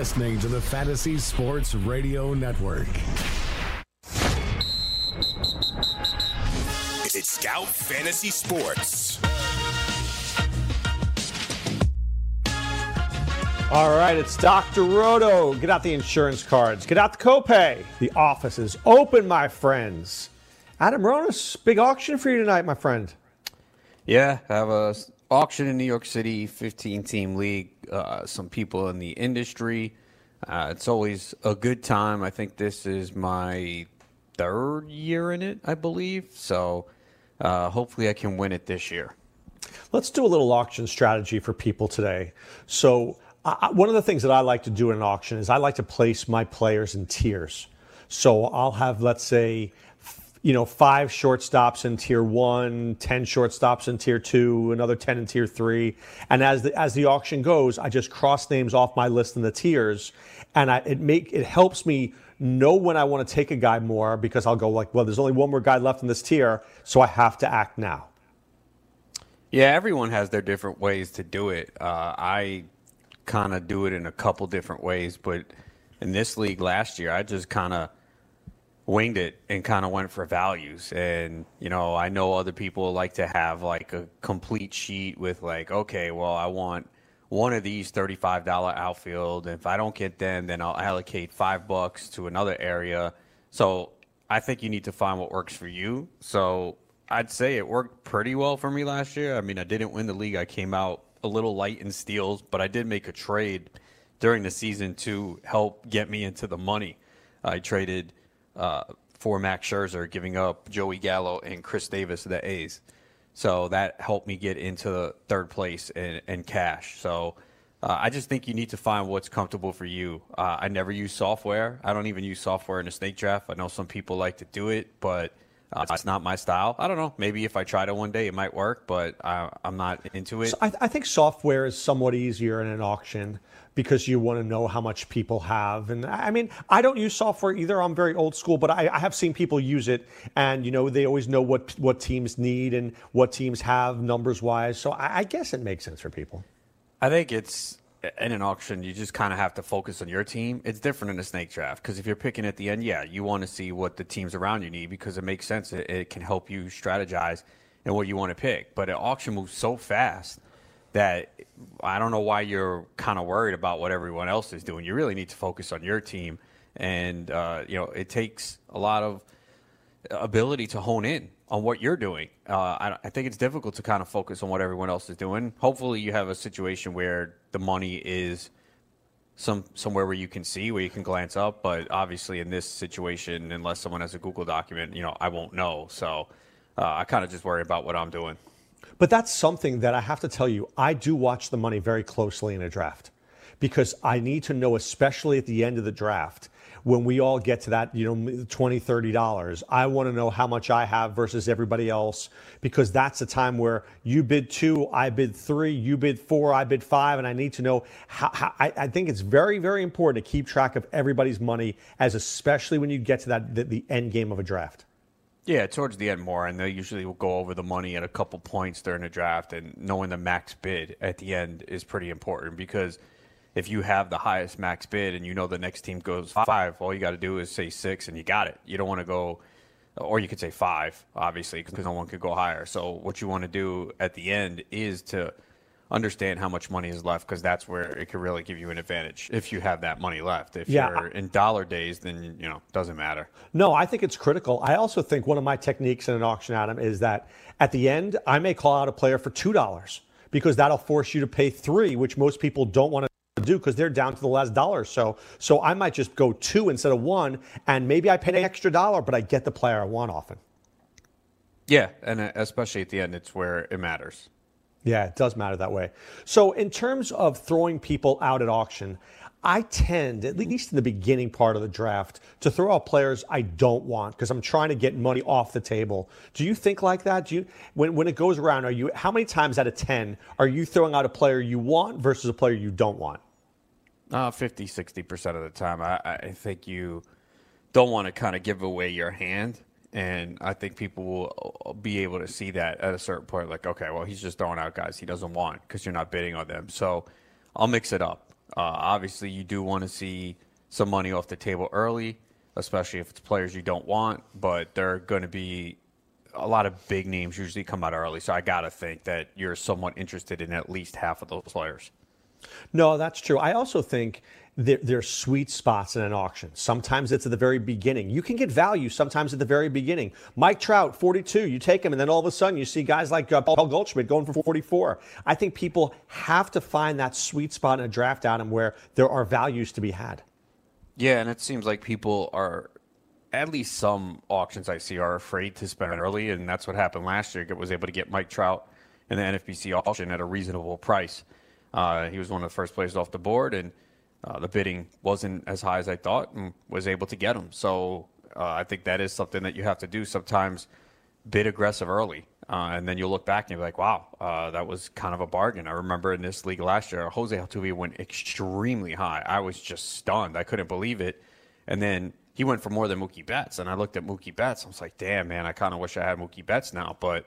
You're listening to the Fantasy Sports Radio Network. It's Scout Fantasy Sports. All right, it's Dr. Roto. Get out the insurance cards. Get out the copay. The office is open, my friends. Adam Ronis, big auction for you tonight, my friend. Yeah, I have a auction in New York City, 15 team league. Uh, some people in the industry. Uh, it's always a good time. I think this is my third year in it, I believe. So uh, hopefully I can win it this year. Let's do a little auction strategy for people today. So, one of the things that I like to do in an auction is I like to place my players in tiers. So, I'll have, let's say, you know, five shortstops in tier one, 10 shortstops in tier two, another 10 in tier three. And as the, as the auction goes, I just cross names off my list in the tiers. And I, it make, it helps me know when I want to take a guy more because I'll go like, well, there's only one more guy left in this tier. So I have to act now. Yeah, everyone has their different ways to do it. Uh, I kind of do it in a couple different ways, but in this league last year, I just kind of winged it and kind of went for values. And, you know, I know other people like to have like a complete sheet with like, okay, well, I want one of these $35 outfield. And if I don't get them, then I'll allocate five bucks to another area. So I think you need to find what works for you. So I'd say it worked pretty well for me last year. I mean, I didn't win the league. I came out a little light in steals, but I did make a trade during the season to help get me into the money. I traded uh, for Max Scherzer, giving up Joey Gallo and Khris Davis the A's. So that helped me get into third place and, and cash. So uh, I just think you need to find what's comfortable for you. Uh, I never use software. I don't even use software in a snake draft. I know some people like to do it, but uh, it's not my style. I don't know. Maybe if I tried it one day, it might work, but I, am not into it. So I, I, think software is somewhat easier in an auction because you want to know how much people have. And I mean, I don't use software either. I'm very old school, but I, I have seen people use it, and you know, they always know what what teams need and what teams have numbers wise. So I, I guess it makes sense for people. I think it's in an auction, you just kind of have to focus on your team. It's different in a snake draft because if you're picking at the end, yeah, you want to see what the teams around you need because it makes sense. It, it can help you strategize and what you want to pick. But an auction moves so fast that I don't know why you're kind of worried about what everyone else is doing. You really need to focus on your team, and uh, you know it takes a lot of ability to hone in on what you're doing. Uh, I, I, think it's difficult to kind of focus on what everyone else is doing. Hopefully, you have a situation where the money is some somewhere where you can see, where you can glance up. But obviously, in this situation, unless someone has a Google document, you know, I won't know. So uh, I kind of just worry about what I'm doing. But that's something that I have to tell you, I do watch the money very closely in a draft because I need to know, especially at the end of the draft, when we all get to that, you know, 20, 30 dollars. I want to know how much I have versus everybody else because that's a time where you bid two, I bid three, you bid four, I bid five, and I need to know how, how I, I, think it's very, very important to keep track of everybody's money as especially when you get to that the, the end game of a draft. Yeah, towards the end more, and they usually will go over the money at a couple points during the draft, and knowing the max bid at the end is pretty important because – if you have the highest max bid and you know the next team goes five, all you got to do is say six and you got it. You don't want to go, or you could say five, obviously, because no one could go higher. So what you want to do at the end is to understand how much money is left because that's where it could really give you an advantage if you have that money left. If yeah. you're in dollar days, then you know doesn't matter. No, I think it's critical. I also think one of my techniques in an auction, Adam, is that at the end I may call out a player for two dollars because that'll force you to pay three, which most people don't want to do because they're down to the last dollar. So so I might just go two instead of one, and maybe I pay an extra dollar, but I get the player I want often. Yeah, and uh, especially at the end, it's where it matters. Yeah, it does matter that way. So in terms of throwing people out at auction, I tend, at least in the beginning part of the draft, to throw out players I don't want because I'm trying to get money off the table. Do you think like that? Do you when when it goes around, are you how many times out of ten are you throwing out a player you want versus a player you don't want? Uh, 50, 60% of the time. I, I think you don't want to kind of give away your hand. And I think people will uh, be able to see that at a certain point. Like, okay, well, he's just throwing out guys he doesn't want because you're not bidding on them. So I'll mix it up. Uh, obviously, you do want to see some money off the table early, especially if it's players you don't want. But there are going to be a lot of big names usually come out early. So I got to think that you're somewhat interested in at least half of those players. No, that's true. I also think there, there's sweet spots in an auction. Sometimes it's at the very beginning. You can get value sometimes at the very beginning. Mike Trout, 42, you take him, and then all of a sudden you see guys like uh, Paul Goldschmidt going for 44. I think people have to find that sweet spot in a draft, Adam, where there are values to be had. Yeah, and it seems like people are, at least some auctions I see, are afraid to spend early, and that's what happened last year. It was able to get Mike Trout in the NFBC auction at a reasonable price. Uh, he was one of the first players off the board, and uh, the bidding wasn't as high as I thought, and was able to get him. So uh, I think that is something that you have to do sometimes. Bid aggressive early, uh, and then you'll look back and you're like, "Wow, uh, that was kind of a bargain." I remember in this league last year, Jose Altuve went extremely high. I was just stunned; I couldn't believe it. And then he went for more than Mookie Betts, and I looked at Mookie Betts. I was like, "Damn, man, I kind of wish I had Mookie Betts now." But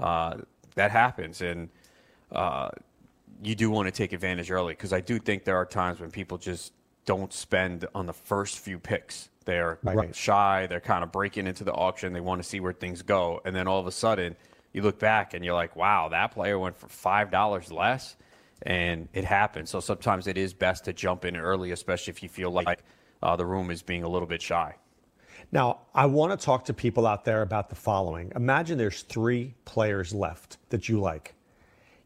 uh, that happens, and you do want to take advantage early because I do think there are times when people just don't spend on the first few picks. They're right. shy. They're kind of breaking into the auction. They want to see where things go, and then all of a sudden, you look back and you're like, "Wow, that player went for five dollars less," and it happens. So sometimes it is best to jump in early, especially if you feel like uh, the room is being a little bit shy. Now, I want to talk to people out there about the following. Imagine there's three players left that you like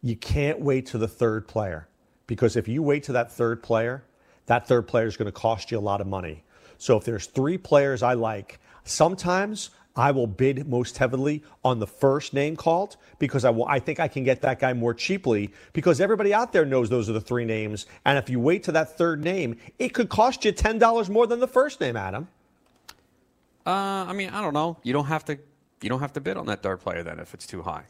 you can't wait to the third player because if you wait to that third player, that third player is going to cost you a lot of money. So if there's three players I like, sometimes I will bid most heavily on the first name called because I, will, I think I can get that guy more cheaply because everybody out there knows those are the three names. And if you wait to that third name, it could cost you $10 more than the first name, Adam. Uh, I mean, I don't know. You don't have to. You don't have to bid on that third player then if it's too high.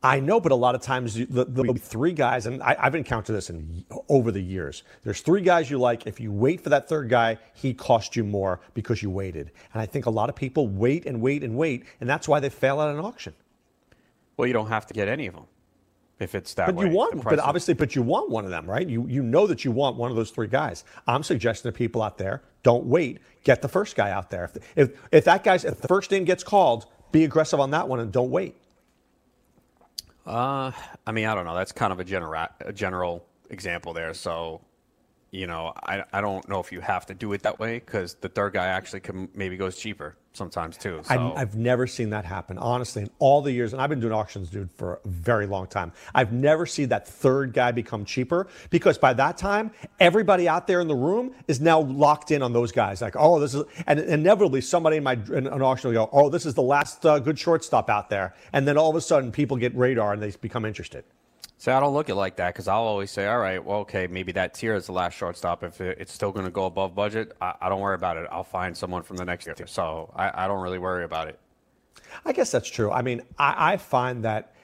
I know, but a lot of times there'll be three guys, and I, have encountered this in, over the years. There's three guys you like. If you wait for that third guy, he costs you more because you waited. And I think a lot of people wait and wait and wait, and that's why they fail at an auction. Well, you don't have to get any of them if it's that but way. you want, but obviously, but you want one of them, right? You you know that you want one of those three guys. I'm suggesting to people out there, don't wait. Get the first guy out there. If if, if that guy's if the first name gets called, be aggressive on that one and don't wait. Uh, I mean, I don't know. That's kind of a general a general example there. So, you know, I, I don't know if you have to do it that way because the third guy actually can maybe goes cheaper sometimes too. So. I've, I've never seen that happen, honestly, in all the years. And I've been doing auctions, dude, for a very long time. I've never seen that third guy become cheaper because by that time, everybody out there in the room is now locked in on those guys. Like, oh, this is, and inevitably somebody in my in an auction will go, oh, this is the last uh, good shortstop out there. And then all of a sudden, people get radar and they become interested. So I don't look at it like that because I'll always say, all right, well, okay, maybe that tier is the last shortstop. If it's still going to go above budget, I, I, don't worry about it. I'll find someone from the next year. So I, I don't really worry about it. I guess that's true. I mean, I, I find that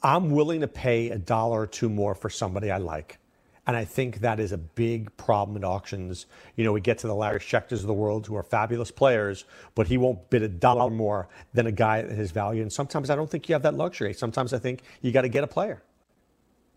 I'm willing to pay a dollar or two more for somebody I like. And I think that is a big problem at auctions. You know, we get to the Larry Schechters of the world who are fabulous players, but he won't bid a dollar more than a guy at his value. And sometimes I don't think you have that luxury. Sometimes I think you got to get a player.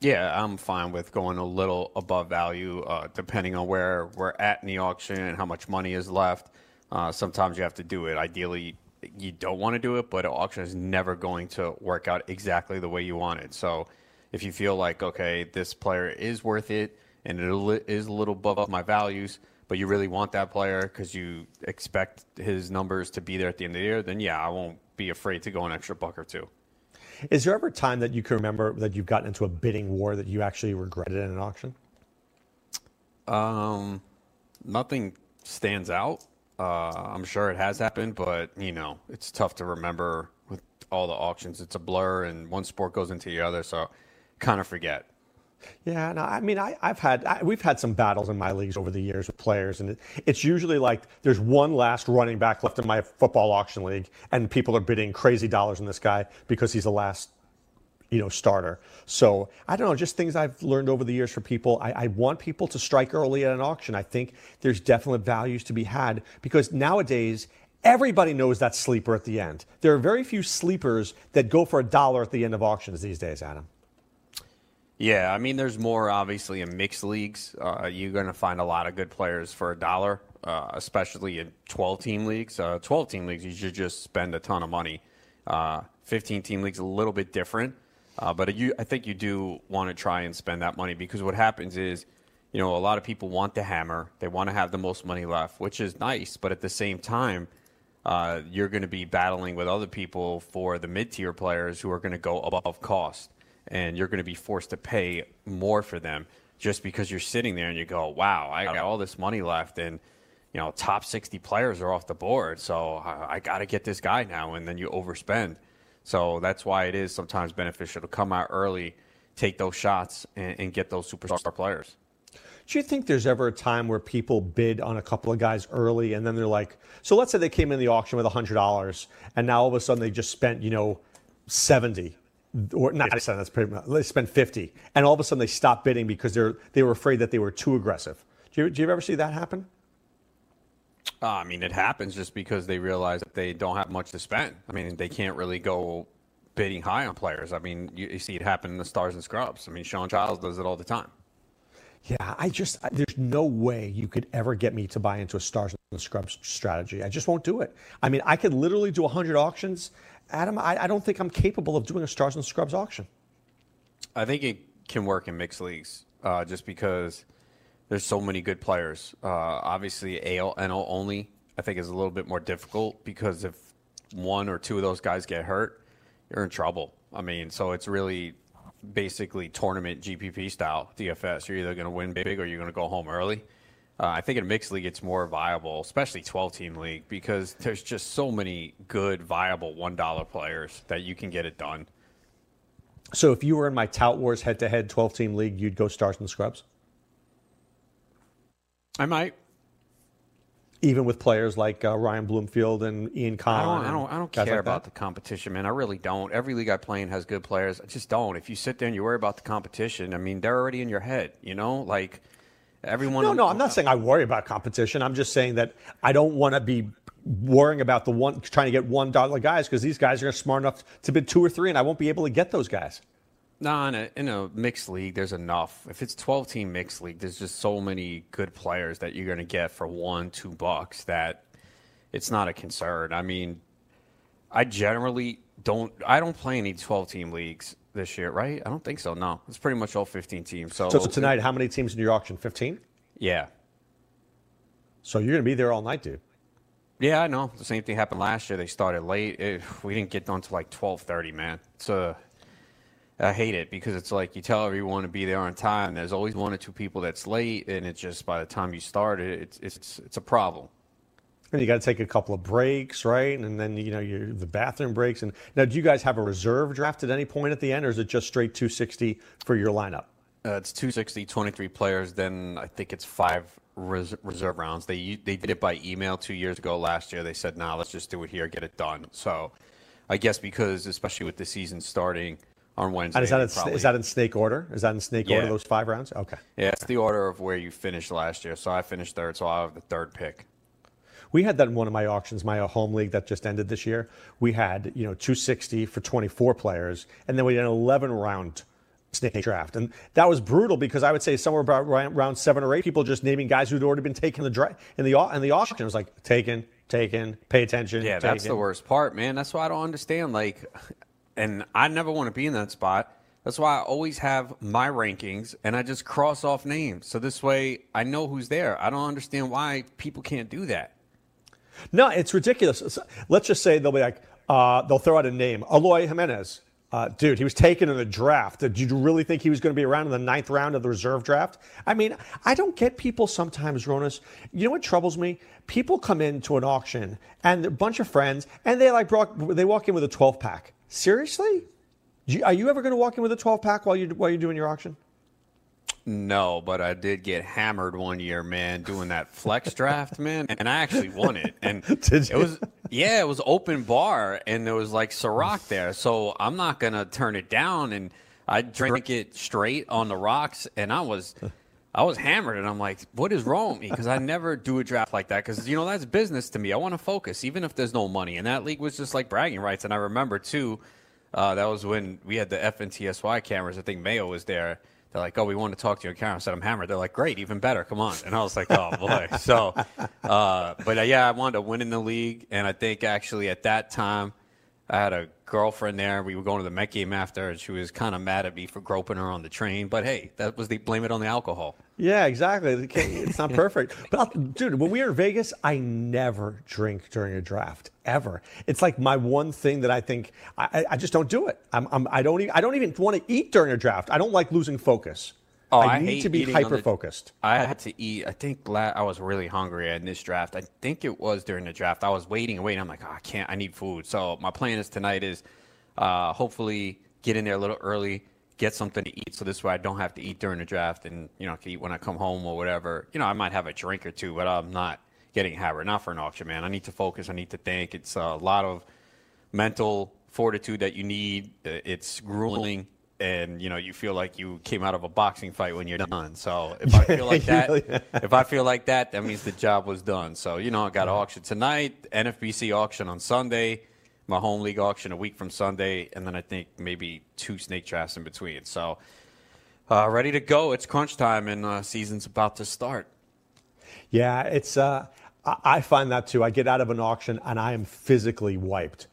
Yeah, I'm fine with going a little above value, uh, depending on where we're at in the auction and how much money is left. Uh, sometimes you have to do it. Ideally, you don't want to do it, but an auction is never going to work out exactly the way you want it. So, if you feel like okay, this player is worth it and it is a little above my values, but you really want that player because you expect his numbers to be there at the end of the year, then yeah, I won't be afraid to go an extra buck or two. Is there ever a time that you can remember that you've gotten into a bidding war that you actually regretted in an auction? Um, nothing stands out. Uh, I'm sure it has happened, but you know, it's tough to remember with all the auctions. It's a blur, and one sport goes into the other, so kind of forget. Yeah, no, I mean, I, have had I, we've had some battles in my leagues over the years with players, and it, it's usually like there's one last running back left in my football auction league, and people are bidding crazy dollars on this guy because he's the last, you know, starter. So I don't know, just things I've learned over the years for people. I, I want people to strike early at an auction. I think there's definite values to be had because nowadays everybody knows that sleeper at the end. There are very few sleepers that go for a dollar at the end of auctions these days, Adam. Yeah, I mean, there's more obviously in mixed leagues. Uh, you're going to find a lot of good players for a dollar, uh, especially in 12 team leagues. Uh, 12 team leagues, you should just spend a ton of money. Uh, 15 team leagues, a little bit different. Uh, but you, I think you do want to try and spend that money because what happens is, you know, a lot of people want the hammer. They want to have the most money left, which is nice. But at the same time, uh, you're going to be battling with other people for the mid tier players who are going to go above cost and you're going to be forced to pay more for them just because you're sitting there and you go, wow, I got all this money left and you know, top 60 players are off the board, so I, I got to get this guy now, and then you overspend. So that's why it is sometimes beneficial to come out early, take those shots, and, and get those superstar players. Do you think there's ever a time where people bid on a couple of guys early and then they're like, so let's say they came in the auction with $100 and now all of a sudden they just spent, you know, 70 or not I said that's pretty much, they spent 50 and all of a sudden they stopped bidding because they're they were afraid that they were too aggressive. Do you, do you ever see that happen? Uh, i mean it happens just because they realize that they don't have much to spend. I mean they can't really go bidding high on players. I mean you, you see it happen in the stars and scrubs. I mean Shawn Childs does it all the time. Yeah, I just there's no way you could ever get me to buy into a stars and scrubs strategy. I just won't do it. I mean, I could literally do 100 auctions Adam, I, I don't think I'm capable of doing a Stars and Scrubs auction. I think it can work in mixed leagues uh, just because there's so many good players. Uh, obviously, AL, NL only, I think, is a little bit more difficult because if one or two of those guys get hurt, you're in trouble. I mean, so it's really basically tournament GPP style DFS. You're either going to win big or you're going to go home early. Uh, I think in a mixed league it's more viable, especially 12 team league, because there's just so many good, viable $1 players that you can get it done. So if you were in my Tout Wars head to head 12 team league, you'd go Stars and Scrubs? I might. Even with players like uh, Ryan Bloomfield and Ian Kahn. I don't, I don't, I don't care like about that? the competition, man. I really don't. Every league I play in has good players. I just don't. If you sit there and you worry about the competition, I mean, they're already in your head, you know? Like – Everyone. No, no, I'm not saying I worry about competition. I'm just saying that I don't want to be worrying about the one trying to get one dollar guys because these guys are smart enough to bid two or three, and I won't be able to get those guys. No, in a, in a mixed league, there's enough. If it's 12 team mixed league, there's just so many good players that you're going to get for one, two bucks that it's not a concern. I mean, I generally don't. I don't play any 12 team leagues this year, right? I don't think so. No, it's pretty much all 15 teams. So, so, so tonight, how many teams in your auction? 15. Yeah. So you're going to be there all night, dude. Yeah, I know. The same thing happened last year. They started late. It, we didn't get done to like 12:30, man. It's a I hate it because it's like you tell everyone to be there on time. There's always one or two people that's late, and it's just by the time you start it, it's it's it's a problem. And you got to take a couple of breaks, right? And then you know you the bathroom breaks. And now, do you guys have a reserve draft at any point at the end, or is it just straight 260 for your lineup? Uh, it's 260, 23 players. Then I think it's five res- reserve rounds. They they did it by email two years ago. Last year they said, "Nah, let's just do it here, get it done." So, I guess because especially with the season starting on Wednesday, and is that in, probably, is that in snake order? Is that in snake yeah. order? Those five rounds? Okay. Yeah, it's the order of where you finished last year. So I finished third, so I have the third pick. We had that in one of my auctions, my uh, home league that just ended this year. We had, you know, 260 for 24 players, and then we had an 11 round snake draft. And that was brutal because I would say somewhere about around seven or eight people just naming guys who'd already been taken the dra- in the in the auction. It was like taken, taken, pay attention. Yeah, taken. that's the worst part, man. That's why I don't understand. Like, and I never want to be in that spot. That's why I always have my rankings and I just cross off names. So this way I know who's there. I don't understand why people can't do that. No, it's ridiculous. Let's just say they'll be like, uh, they'll throw out a name, Eloy Jimenez. Uh, dude, he was taken in the draft. Did you really think he was going to be around in the ninth round of the reserve draft? I mean, I don't get people sometimes, Ronis. You know what troubles me? People come into an auction and a bunch of friends, and they like they walk in with a 12 pack. Seriously? Are you ever going to walk in with a 12 pack while you while you're doing your auction? No, but I did get hammered one year, man, doing that flex draft, man, and I actually won it. And Did it was yeah, it was open bar, and there was like Ciroc there, so I'm not gonna turn it down. And I drink it straight on the rocks, and I was. I was hammered, and I'm like, "What is wrong with me?" Because I never do a draft like that. Because you know that's business to me. I want to focus, even if there's no money. And that league was just like bragging rights. And I remember too, uh, that was when we had the FNTSY cameras. I think Mayo was there. They're like, "Oh, we want to talk to you camera." I said, "I'm hammered." They're like, "Great, even better. Come on." And I was like, "Oh boy." so, uh, but uh, yeah, I wanted to win in the league, and I think actually at that time, I had a girlfriend there. We were going to the Met game after, and she was kind of mad at me for groping her on the train. But hey, that was the blame it on the alcohol. Yeah, exactly. It's not perfect. But I'll, dude, when we were in Vegas, I never drink during a draft ever. It's like my one thing that I think I, I- I just don't do it. I'm, I'm, I don't. Even, I don't even want to eat during a draft. I don't like losing focus. Oh, I, I need to be eating on the- hyper focused. I had to eat. I think la- I was really hungry in this draft. I think it was during the draft. I was waiting and waiting. I'm like, oh, I can't. I need food. So my plan is tonight is uh, hopefully get in there a little early, get something to eat. So this way I don't have to eat during the draft, and you know, I can eat when I come home or whatever. You know, I might have a drink or two, but I'm not getting hammered. Not for an auction, man. I need to focus. I need to think. It's a lot of mental fortitude that you need. It's grueling, and you know you feel like you came out of a boxing fight when you're done. So if I feel like that, if I feel like that, that means the job was done. So you know I got an auction tonight, NFBC auction on Sunday, my home league auction a week from Sunday, and then I think maybe two snake drafts in between. So. Uh, ready to go. It's crunch time, and uh, season's about to start. Yeah, it's. Uh, I find that too. I get out of an auction and I am physically wiped.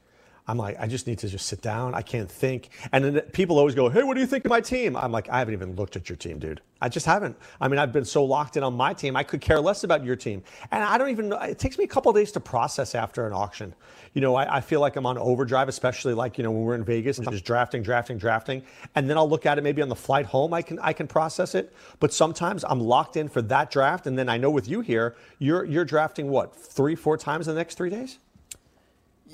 I'm like, I just need to just sit down. I can't think. And then people always go, "Hey, what do you think of my team?" I'm like, I haven't even looked at your team, dude. I just haven't. I mean, I've been so locked in on my team, I could care less about your team. And I don't even know. It takes me a couple days to process after an auction. You know, I, I feel like I'm on overdrive, especially like you know when we're in Vegas and I'm just drafting, drafting, drafting, and then I'll look at it maybe on the flight home. I can I can process it. But sometimes I'm locked in for that draft, and then I know with you here, you're you're drafting what three, four times in the next three days.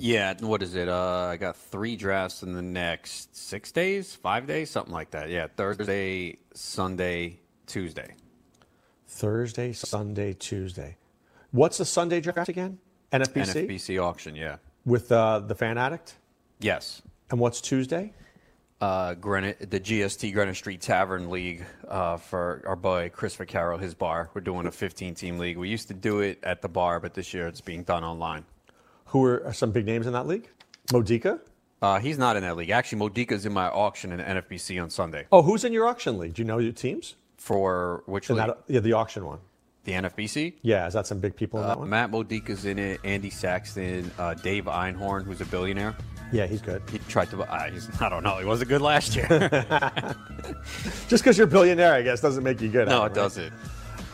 Yeah, what is it? Uh, I got three drafts in the next six days, five days, something like that. Yeah, Thursday, Sunday, Tuesday. Thursday, Sunday, Tuesday. What's the Sunday draft again? NFBC, NFBC auction, yeah. with uh, the Fan Addict. Yes. And what's Tuesday? Uh, Granite, the GST Granite Street Tavern League uh, for our boy Chris Vaccaro, his bar. We're doing a 15 team league. We used to do it at the bar, but this year it's being done online. Who are, some big names in that league? Modica. Uh, he's not in that league. Actually, Modica's in my auction in the NFBC on Sunday. Oh, who's in your auction league? Do you know your teams? For which In league? that, yeah, the auction one. The NFBC? Yeah, is that some big people in Uh, that one? Matt Modica's in it. Andy Saxton, uh, Dave Einhorn, who's a billionaire. Yeah, he's good. He tried to. Uh, he's, I don't know. He wasn't good last year. Just because you're a billionaire, I guess, doesn't make you good. no, it right? doesn't.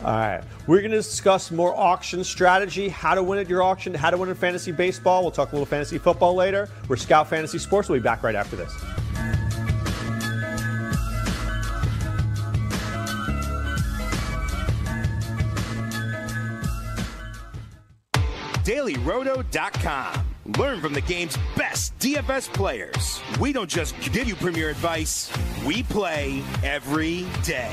All right. We're going to discuss more auction strategy, how to win at your auction, how to win in fantasy baseball. We'll talk a little fantasy football later. We're Scout Fantasy Sports. We'll be back right after this. DailyRoto.com. Learn from the game's best DFS players. We don't just give you premier advice, we play every day.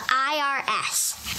IRS.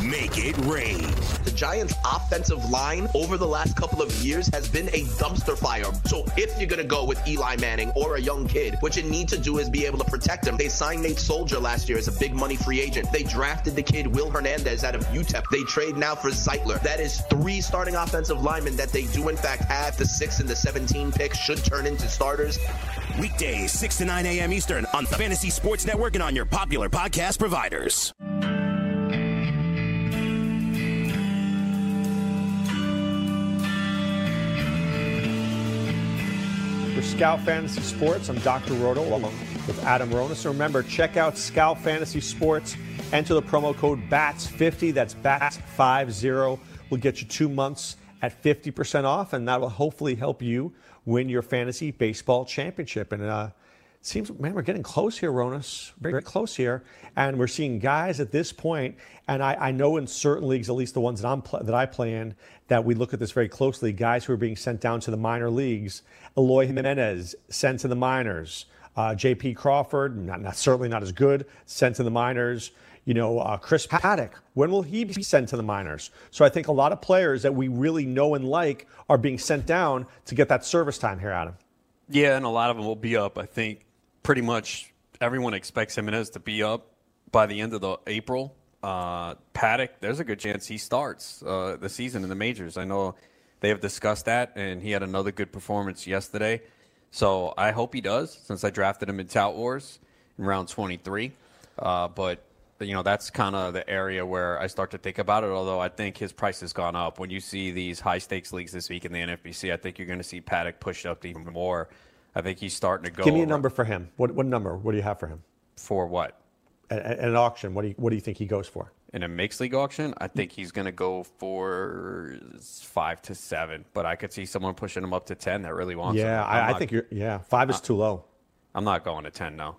Make it rain. The Giants' offensive line over the last couple of years has been a dumpster fire. So if you're going to go with Eli Manning or a young kid, what you need to do is be able to protect him. They signed Nate Solder last year as a big money free agent. They drafted the kid Will Hernandez out of UTEP. They trade now for Zeitler. That is three starting offensive linemen that they do in fact have. The six and the 17 picks should turn into starters. Weekdays, 6 to 9 a.m. Eastern on the Fantasy Sports Network and on your popular podcast providers. For Scout Fantasy Sports, I'm Dr. Roto along with Adam Rona. So remember, check out Scout Fantasy Sports. Enter the promo code BATS50. That's BATS50. We'll get you two months at 50% off, and that will hopefully help you win your fantasy baseball championship. And uh, seems, man, we're getting close here, Ronis. Very, very close here. And we're seeing guys at this point, and I, I know in certain leagues, at least the ones that, I'm pl- that I play in, that we look at this very closely. Guys who are being sent down to the minor leagues. Eloy Jimenez sent to the minors. Uh, J.P. Crawford, not, not, certainly not as good, sent to the minors. You know, uh, Chris Paddack, when will he be sent to the minors? So I think a lot of players that we really know and like are being sent down to get that service time here, Adam. Yeah, and a lot of them will be up. I think pretty much everyone expects Jimenez to be up by the end of the April. Uh, Paddack, there's a good chance he starts uh, the season in the majors. I know they have discussed that, and he had another good performance yesterday. So I hope he does, since I drafted him in Tout Wars in round 23. Uh, but you know that's kind of the area where I start to think about it. Although I think his price has gone up. When you see these high stakes leagues this week in the NFBC, I think you're going to see Paddack pushed up even more. I think he's starting to go. Give me a number for him. What what number? What do you have for him? For what? At, at an auction, what do you what do you think he goes for? In a mixed league auction, I think he's going to go for five to seven. But I could see someone pushing him up to ten that really wants. Yeah, him. I, I think you're. Yeah, five is too low. I'm not going to ten now.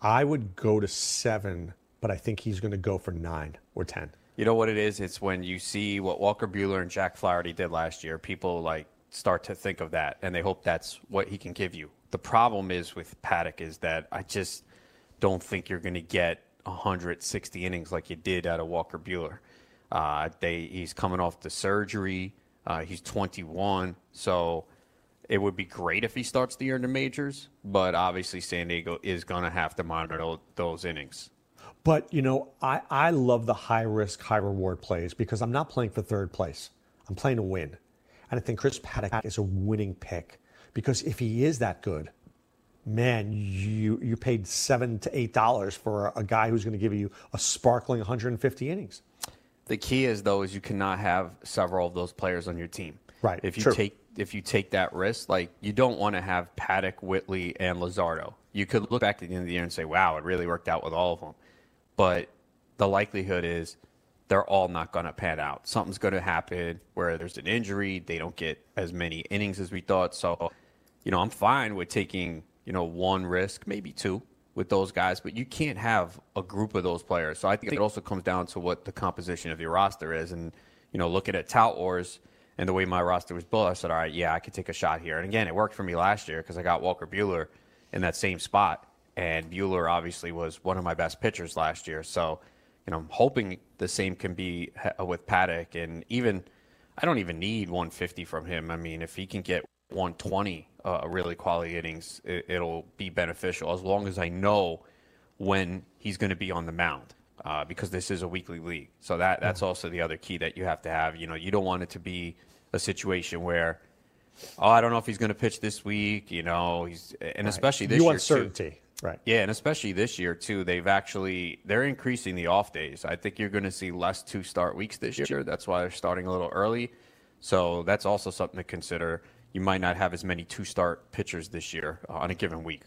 I would go to seven, but I think he's going to go for nine or ten. You know what it is? It's when you see what Walker Buehler and Jack Flaherty did last year. People like start to think of that, and they hope that's what he can give you. The problem is with Paddack is that I just don't think you're going to get 160 innings like you did out of Walker Buehler. Uh, they, he's coming off the surgery. Uh, he's 21, so it would be great if he starts the year in the majors. But obviously, San Diego is going to have to monitor those, innings. But you know, I, I love the high risk, high reward plays because I'm not playing for third place. I'm playing to win. And I think Chris Paddack is a winning pick because if he is that good, man, you you paid seven to eight dollars for a guy who's going to give you a sparkling 150 innings. The key is though is you cannot have several of those players on your team. Right. If you True. take if you take that risk, like you don't want to have Paddack, Whitley, and Luzardo. You could look back at the end of the year and say, "Wow, it really worked out with all of them," but the likelihood is they're all not going to pan out. Something's going to happen where there's an injury. They don't get as many innings as we thought. So, you know, I'm fine with taking, you know, one risk, maybe two with those guys, but you can't have a group of those players. So I think it also comes down to what the composition of your roster is. And, you know, looking at Tout Wars and the way my roster was built, I said, all right, yeah, I could take a shot here. And again, it worked for me last year because I got Walker Buehler in that same spot. And Buehler obviously was one of my best pitchers last year. So, you know, I'm hoping the same can be uh, with Paddack. And even, I don't even need 150 from him. I mean, if he can get 120 uh, really quality innings, it, it'll be beneficial as long as I know when he's going to be on the mound. Uh, because this is a weekly league, so that that's also the other key that you have to have. You know, you don't want it to be a situation where, oh, I don't know if he's going to pitch this week. You know, he's and especially this you year want too. Right? Yeah, and especially this year too, they've actually they're increasing the off days. I think you're going to see less two start weeks this year. That's why they're starting a little early. So that's also something to consider. You might not have as many two start pitchers this year on a given week.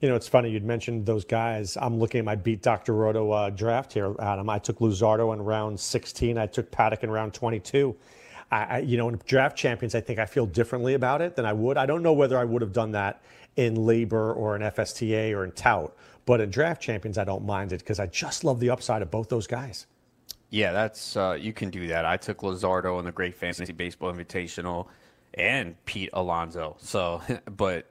You know, it's funny you'd mentioned those guys. I'm looking at my beat Dr. Roto uh, draft here, Adam. I took Luzardo in round 16. I took Paddack in round 22. I, I, you know, in draft champions, I think I feel differently about it than I would. I don't know whether I would have done that in LABR or in FSTA or in Tout, but in draft champions, I don't mind it because I just love the upside of both those guys. Yeah, that's uh, you can do that. I took Luzardo in the Great Fantasy Baseball Invitational and Pete Alonso. So, but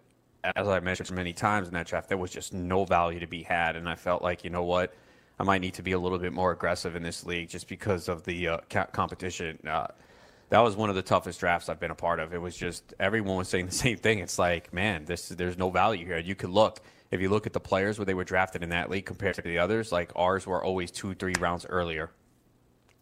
as I mentioned many times in that draft, there was just no value to be had, and I felt like you know what, I might need to be a little bit more aggressive in this league just because of the uh, competition. Uh, that was one of the toughest drafts I've been a part of. It was just everyone was saying the same thing. It's like, man, this there's no value here. You could look if you look at the players where they were drafted in that league compared to the others. Like ours were always two, three rounds earlier.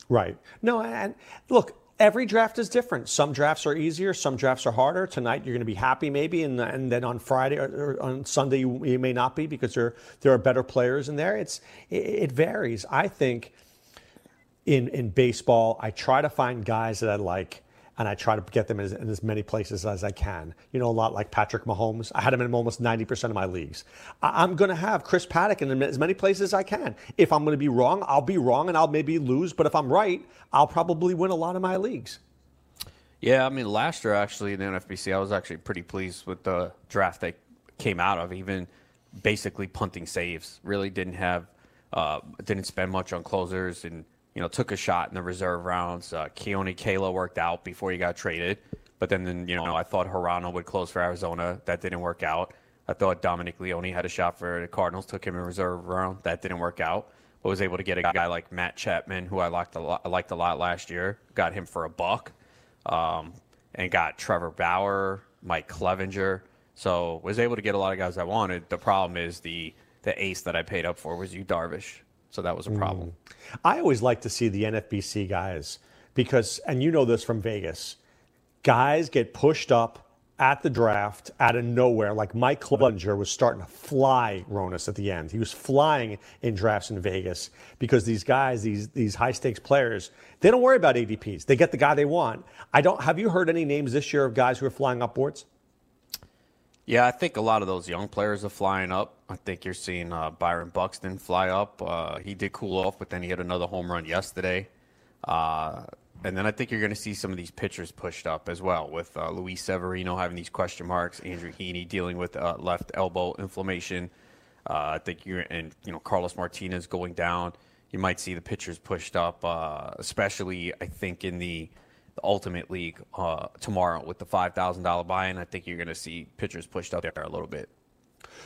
Right. No, and look, every draft is different. Some drafts are easier, some drafts are harder. Tonight you're going to be happy maybe, and, and then on Friday or, on Sunday you, you, may not be because there there are better players in there. It's it, it varies. I think in in baseball, I try to find guys that I like and I try to get them in as, in as, many places as I can. You know, a lot like Patrick Mahomes. I had him in almost 90% of my leagues. I, am going to have Chris Paddack in as many places as I can. If I'm going to be wrong, I'll be wrong and I'll maybe lose. But if I'm right, I'll probably win a lot of my leagues. Yeah, I mean, last year actually in the NFBC, I was actually pretty pleased with the draft they came out of. Even basically punting saves. Really didn't have, uh, didn't spend much on closers and you know, took a shot in the reserve rounds. Uh, Keone Kela worked out before he got traded. But then, then, you know, I thought Hirano would close for Arizona. That didn't work out. I thought Dominic Leone had a shot for the Cardinals, took him in reserve round. That didn't work out. But was able to get a guy like Matt Chapman, who I liked a lot, I liked a lot last year. Got him for a buck. Um, and got Trevor Bauer, Mike Clevinger. So was able to get a lot of guys I wanted. The problem is the the ace that I paid up for was Yu Darvish. So that was a problem. Mm. I always like to see the NFBC guys because, and you know this from Vegas, guys get pushed up at the draft out of nowhere. Like Mike Clevinger was starting to fly Ronis at the end. He was flying in drafts in Vegas because these guys, these these high stakes players, they don't worry about ADPs. They get the guy they want. I don't. Have you heard any names this year of guys who are flying up boards? Yeah, I think a lot of those young players are flying up. I think you're seeing uh, Byron Buxton fly up. Uh, he did cool off, but then he hit another home run yesterday. Uh, and then I think you're going to see some of these pitchers pushed up as well, with uh, Luis Severino having these question marks, Andrew Heaney dealing with uh, left elbow inflammation. Uh, I think you're and you know Carlos Martinez going down. You might see the pitchers pushed up, especially I think in the the Ultimate League uh, tomorrow with the five thousand dollar buy-in. I think you're going to see pitchers pushed up there a little bit.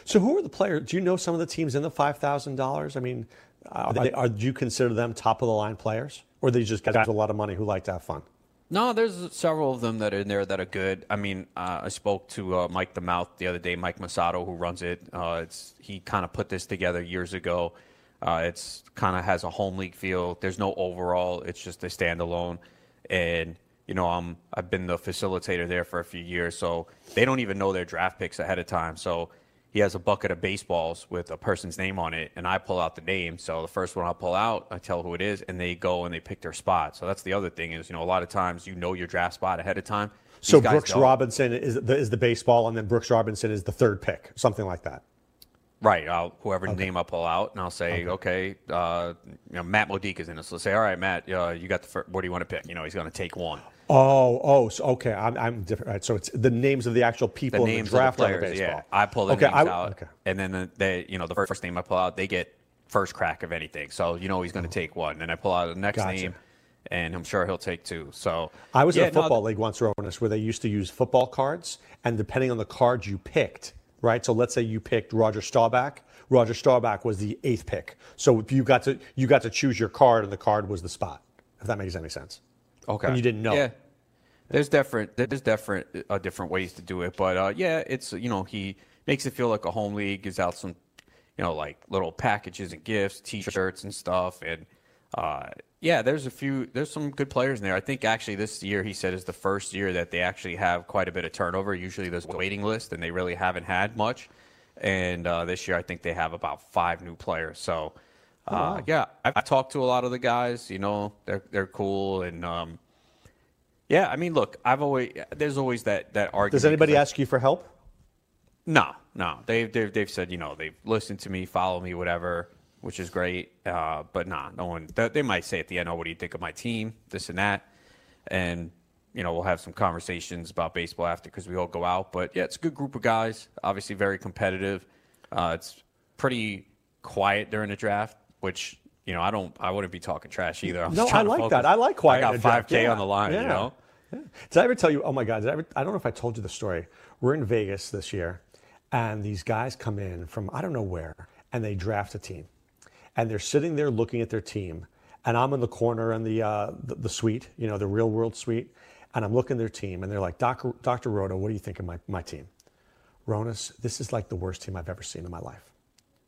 So, who are the players? Do you know some of the teams in the five thousand dollars? I mean, are, they, are do you consider them top of the line players, or are they just guys with a lot of money who like to have fun? No, there's several of them that are in there that are good. I mean, uh, I spoke to uh, Mike the Mouth the other day, Mike Masato, who runs it. Uh, it's he kind of put this together years ago. Uh, it's kind of has a home league feel. There's no overall. It's just a standalone and you know I'm I've been the facilitator there for a few years, so they don't even know their draft picks ahead of time. So he has a bucket of baseballs with a person's name on it, and I pull out the name. So the first one I'll pull out, I tell who it is, and they go and they pick their spot. So that's the other thing is you know a lot of times you know your draft spot ahead of time. These so Brooks don't. Robinson is the, is the baseball, and then Brooks Robinson is the third pick, something like that. Right. I'll, whoever okay. name I pull out, and I'll say, okay, okay uh, you know, Matt Modica's in it. So say, all right, Matt, uh, you got the first, what do you want to pick? You know, he's going to take one. Oh, oh, so, okay. I'm, I'm different. Right, so it's the names of the actual people the in the draft the players, on the baseball. Yeah, I pull the okay, names I, out, okay. and then the, they, you know, the first name I pull out, they get first crack of anything. So you know he's going to take one, and I pull out the next gotcha. name, and I'm sure he'll take two. So I was yeah, in a football no, league once, Ronis, where they used to use football cards, and depending on the card you picked, right? So let's say you picked Roger Staubach Roger Staubach was the eighth pick. So if you got to you got to choose your card, and the card was the spot. If that makes any sense. Okay. And you didn't know. Yeah. There's different there's different uh, different ways to do it, but uh, yeah, it's you know he makes it feel like a home league. Gives out some you know like little packages and gifts, T-shirts and stuff, and uh, yeah, there's a few there's some good players in there. I think actually this year he said is the first year that they actually have quite a bit of turnover. Usually there's a waiting list, and they really haven't had much. And uh, this year, I think they have about five new players. So, uh, oh, wow. yeah, I've, I've, talked to a lot of the guys. You know, they're they're cool, and um, yeah, I mean, look, I've always there's always that that argument. Does anybody ask you for help? No, no. They've, they've they've said you know they've listened to me, follow me, whatever, which is great. Uh, but nah, no one. They, they might say at the end, "Oh, what do you think of my team?" This and that, and you know we'll have some conversations about baseball after because we all go out. But yeah, it's a good group of guys. Obviously, very competitive. Uh, it's pretty quiet during the draft, which you know I don't. I wouldn't be talking trash either. I'm No, I like that. I like quiet. I got five k Yeah. on the line. Yeah. You know. Yeah. Did I ever tell you? Oh my God! Did I, ever, I don't know if I told you the story. We're in Vegas this year, and these guys come in from I don't know where, and they draft a team, and they're sitting there looking at their team, and I'm in the corner in the uh, the, the suite, you know, the real world suite, and I'm looking at their team, and they're like, Doctor Doctor Roto, what do you think of my my team? Ronis, this is like the worst team I've ever seen in my life.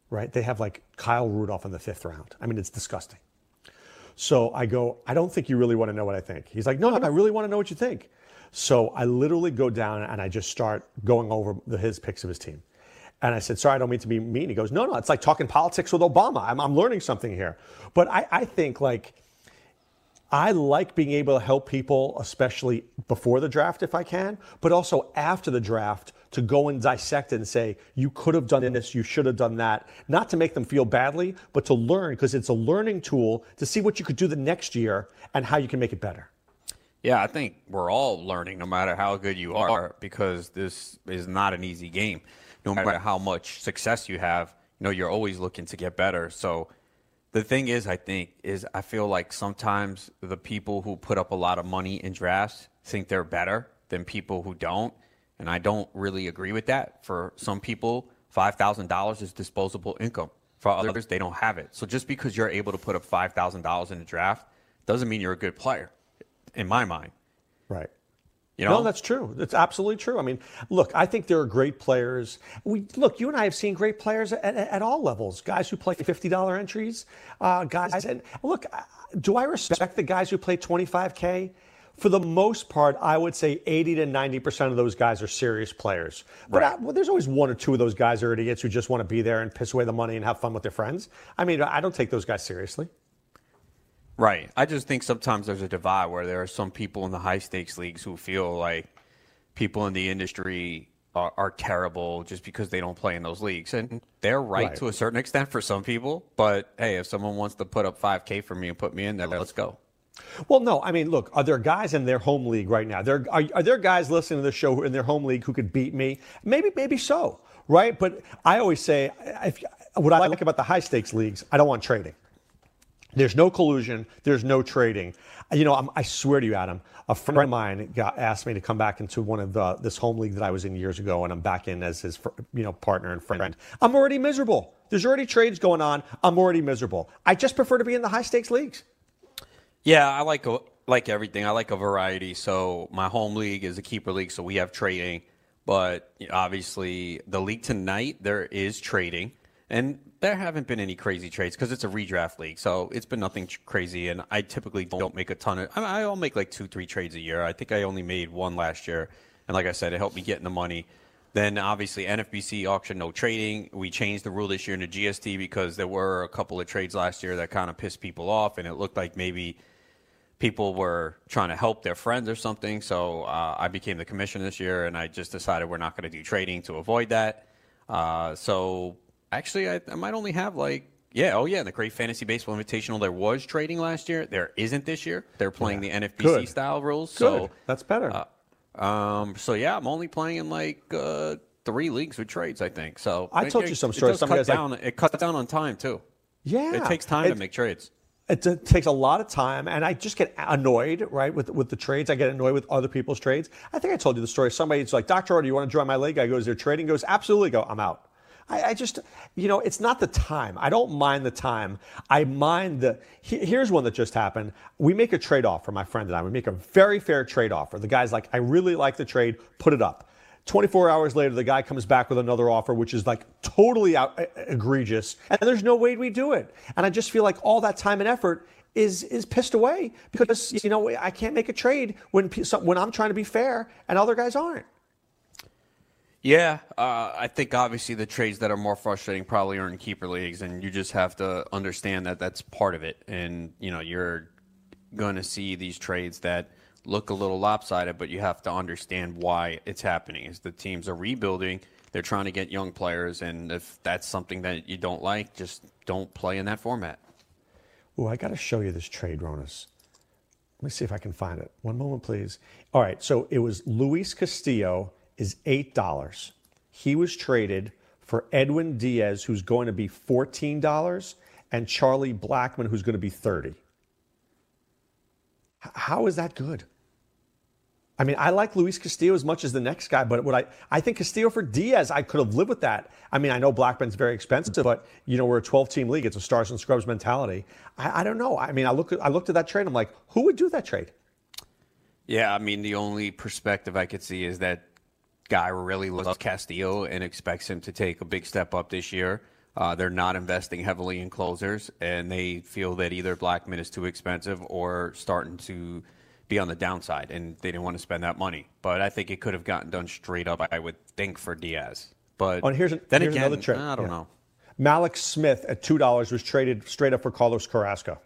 Right? They have like Kyle Rudolph in the fifth round. I mean, it's disgusting. So I go, I don't think you really want to know what I think. He's like, no, I really want to know what you think. So I literally go down and I just start going over the, his picks of his team. And I said, sorry, I don't mean to be mean. He goes, no, no, it's like talking politics with Obama. I'm, I'm learning something here. But I, I think like, I like being able to help people, especially before the draft if I can, but also after the draft to go and dissect it and say, you could have done this, you should have done that. Not to make them feel badly, but to learn because it's a learning tool to see what you could do the next year and how you can make it better. Yeah, I think we're all learning, no matter how good you are, because this is not an easy game. No matter how much success you have, you know, you're always looking to get better. So the thing is, I think, is I feel like sometimes the people who put up a lot of money in drafts think they're better than people who don't. And I don't really agree with that. For some people, $5,000 is disposable income. For others, they don't have it. So just because you're able to put up $5,000 in a draft doesn't mean you're a good player, in my mind. Right. You know? No, that's true. That's absolutely true. I mean, look, I think there are great players. We look, you and I have seen great players at, at, at all levels. Guys who play fifty dollar entries, uh, guys. And look, do I respect the guys who play twenty five k? For the most part, I would say 80 to 90% of those guys are serious players. But I, well, there's always one or two of those guys are idiots who just want to be there and piss away the money and have fun with their friends. I mean, I don't take those guys seriously. Right. I just think sometimes there's a divide where there are some people in the high stakes leagues who feel like people in the industry are, are terrible just because they don't play in those leagues. And they're right, Right. to a certain extent for some people. But hey, if someone wants to put up 5K for me and put me in there, let's go. Well, no, I mean, look, are there guys in their home league right now? There are, are there guys listening to the show in their home league who could beat me? Maybe, maybe so, right? But I always say, if, what I like about the high stakes leagues, I don't want trading. There's no collusion. There's no trading. Uh, you know, I'm, I swear to you, Adam, a friend of mine got asked me to come back into one of the this home league that I was in years ago, and I'm back in as his you know partner and friend. I'm already miserable. There's already trades going on. I'm already miserable. I just prefer to be in the high stakes leagues. Yeah, I like uh, like everything. I like a variety. So my home league is a keeper league, so we have trading. But obviously, the league tonight there is trading, and there haven't been any crazy trades because it's a redraft league. So it's been nothing crazy, and I typically don't make a ton of. I I'll make like two, three trades a year. I think I only made one last year, and like I said, it helped me get in the money. Then obviously NFBC auction no trading. We changed the rule this year in the GST because there were a couple of trades last year that kind of pissed people off, and it looked like maybe people were trying to help their friends or something. So uh, I became the commissioner this year, and I just decided we're not going to do trading to avoid that. Uh, so actually, I, I might only have like. Yeah, oh yeah, the Great Fantasy Baseball Invitational. There was trading last year. There isn't this year. They're playing the NFBC Good. style rules. Good. So That's better. uh, um, so yeah, I'm only playing in like uh, three leagues with trades. I think so. I it- told it- you some it stories. Some cut guys like- down. it cuts down on time too. yeah, It takes time to make trades. It t- takes a lot of time, and I just get annoyed, right, with with the trades. I get annoyed with other people's trades. I think I told you the story. Somebody's like, "Doctor, do you want to join my league?" I go, "Is there trading?" He goes, "Absolutely." Go, "I'm out." I, I just, you know, it's not the time. I don't mind the time. I mind the. he- here's one that just happened. We make a trade offer, my friend and I. We make a very fair trade offer. The guy's like, "I really like the trade. Put it up." 24 hours later, the guy comes back with another offer, which is like totally out, e- egregious, and there's no way we do it. And I just feel like all that time and effort is is pissed away because you know I can't make a trade when when I'm trying to be fair and other guys aren't. Yeah, uh, I think obviously the trades that are more frustrating probably are in keeper leagues, and you just have to understand that that's part of it. And you know, you're going to see these trades that look a little lopsided, but you have to understand why it's happening. Is the teams are rebuilding, They're trying to get young players, and if that's something that you don't like, just don't play in that format. Oh, I got to show you this trade, Ronis. Let me see if I can find it. One moment, please. All right, so it was Luis Castillo is eight dollars. He was traded for Edwin Diaz, who's going to be fourteen dollars, and Charlie Blackmon, who's going to be thirty. How is that good? I mean, I like Luis Castillo as much as the next guy, but what I, I think Castillo for Diaz, I could have lived with that. I mean, I know Blackmon's very expensive, but you know, we're a 12 team league. It's a stars and scrubs mentality. I, I don't know. I mean, I look I looked at that trade. I'm like, who would do that trade? Yeah, I mean, the only perspective I could see is that guy really loves Castillo and expects him to take a big step up this year. Uh, they're not investing heavily in closers, and they feel that either Blackmon is too expensive or starting to be on the downside, and they didn't want to spend that money. But I think it could have gotten done straight up. I would think for Diaz. But oh, here's, then here's again, another trade. I don't Yeah. know. Mallex Smith at two dollars was traded straight up for Carlos Carrasco.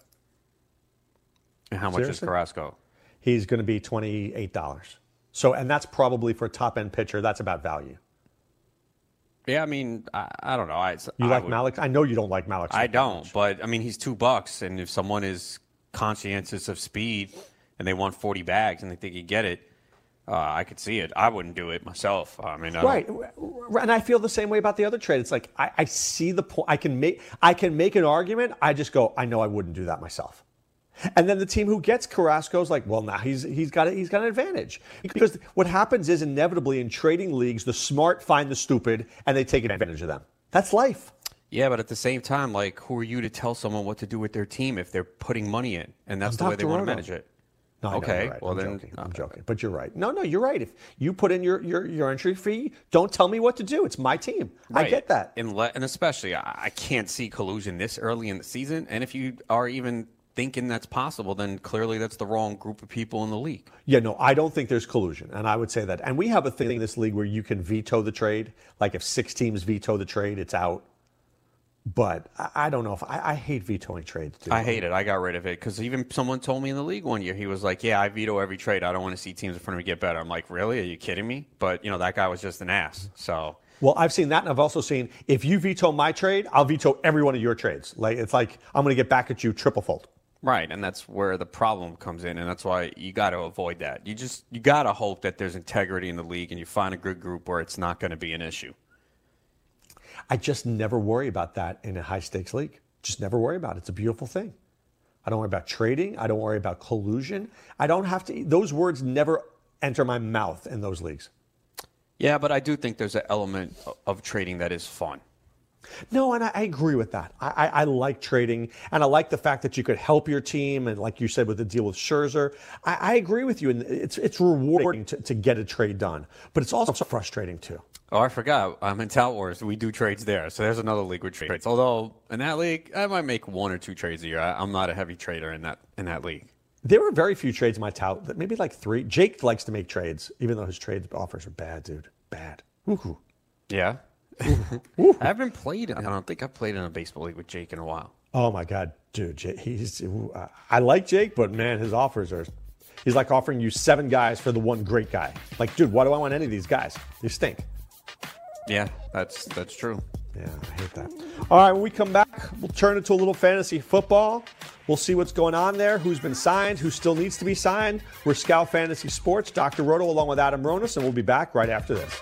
And how much Seriously? is Carrasco? He's going to be twenty eight dollars. So, and that's probably for a top end pitcher. That's about value. Yeah, I mean, I, I don't know. I, You I like would- Mallex? I know you don't like Mallex. I don't, but I mean, he's two bucks, and if someone is conscientious of speed and they want forty bags and they think you get it, uh, I could see it. I wouldn't do it myself. I mean, I right, and I feel the same way about the other trade. It's like I, I see the point. I can make I can make an argument. I just go, I know I wouldn't do that myself. And then the team who gets Carrasco is like, well, now he's he's got a, he's got an advantage because what happens is inevitably in trading leagues, the smart find the stupid and they take advantage of them. That's life. Yeah, but at the same time, like, who are you to tell someone what to do with their team if they're putting money in, and that's I'm the way they want to manage it? No, know, okay, right. well I'm then, uh, joking. I'm joking, but you're right. No, no, you're right. If you put in your your, your entry fee, don't tell me what to do. It's my team. I get that. And, le- and especially, I, I can't see collusion this early in the season. And if you are even thinking that's possible, then clearly that's the wrong group of people in the league. Yeah, no, I don't think there's collusion, and I would say that. And we have a thing in this league where you can veto the trade. Like if six teams veto the trade, it's out. But I, I don't know if I, I hate vetoing trades. Dude. I hate it. I got rid of it because even someone told me in the league one year, he was like, "Yeah, I veto every trade. I don't want to see teams in front of me get better." I'm like, "Really? Are you kidding me?" But you know, that guy was just an ass. So Well, I've seen that, and I've also seen if you veto my trade, I'll veto every one of your trades. Like it's like I'm going to get back at you triple fold. Right, and that's where the problem comes in, and that's why you got to avoid that. You just you got to hope that there's integrity in the league, and you find a good group where it's not going to be an issue. I just never worry about that in a high stakes league. Just never worry about it. It's a beautiful thing. I don't worry about trading. I don't worry about collusion. I don't have to. Those words never enter my mouth in those leagues. Yeah, but I do think there's an element of trading that is fun. No, and I, I agree with that. I, I, I like trading, and I like the fact that you could help your team, and like you said with the deal with Scherzer, I, I agree with you, and it's it's rewarding to, to get a trade done, but it's also frustrating too. Oh, I forgot. I'm in Tout Wars. We do trades there, so there's another league with trades. Although in that league, I might make one or two trades a year. I, I'm not a heavy trader in that in that league. There were very few trades in my tout, maybe like three. Jake likes to make trades, even though his trade offers are bad, dude. Bad. Ooh. Yeah. I haven't played. I don't think I've played in a baseball league with Jake in a while. Oh my God, dude, Jake, he's. I like Jake, but man, his offers are. He's like offering you seven guys for the one great guy. Like, dude, why do I want any of these guys? They stink. Yeah, that's that's true. Yeah, I hate that. All right, when we come back, we'll turn it to a little fantasy football. We'll see what's going on there, who's been signed, who still needs to be signed. We're Scout Fantasy Sports, Dr. Roto, along with Adam Ronis, and we'll be back right after this.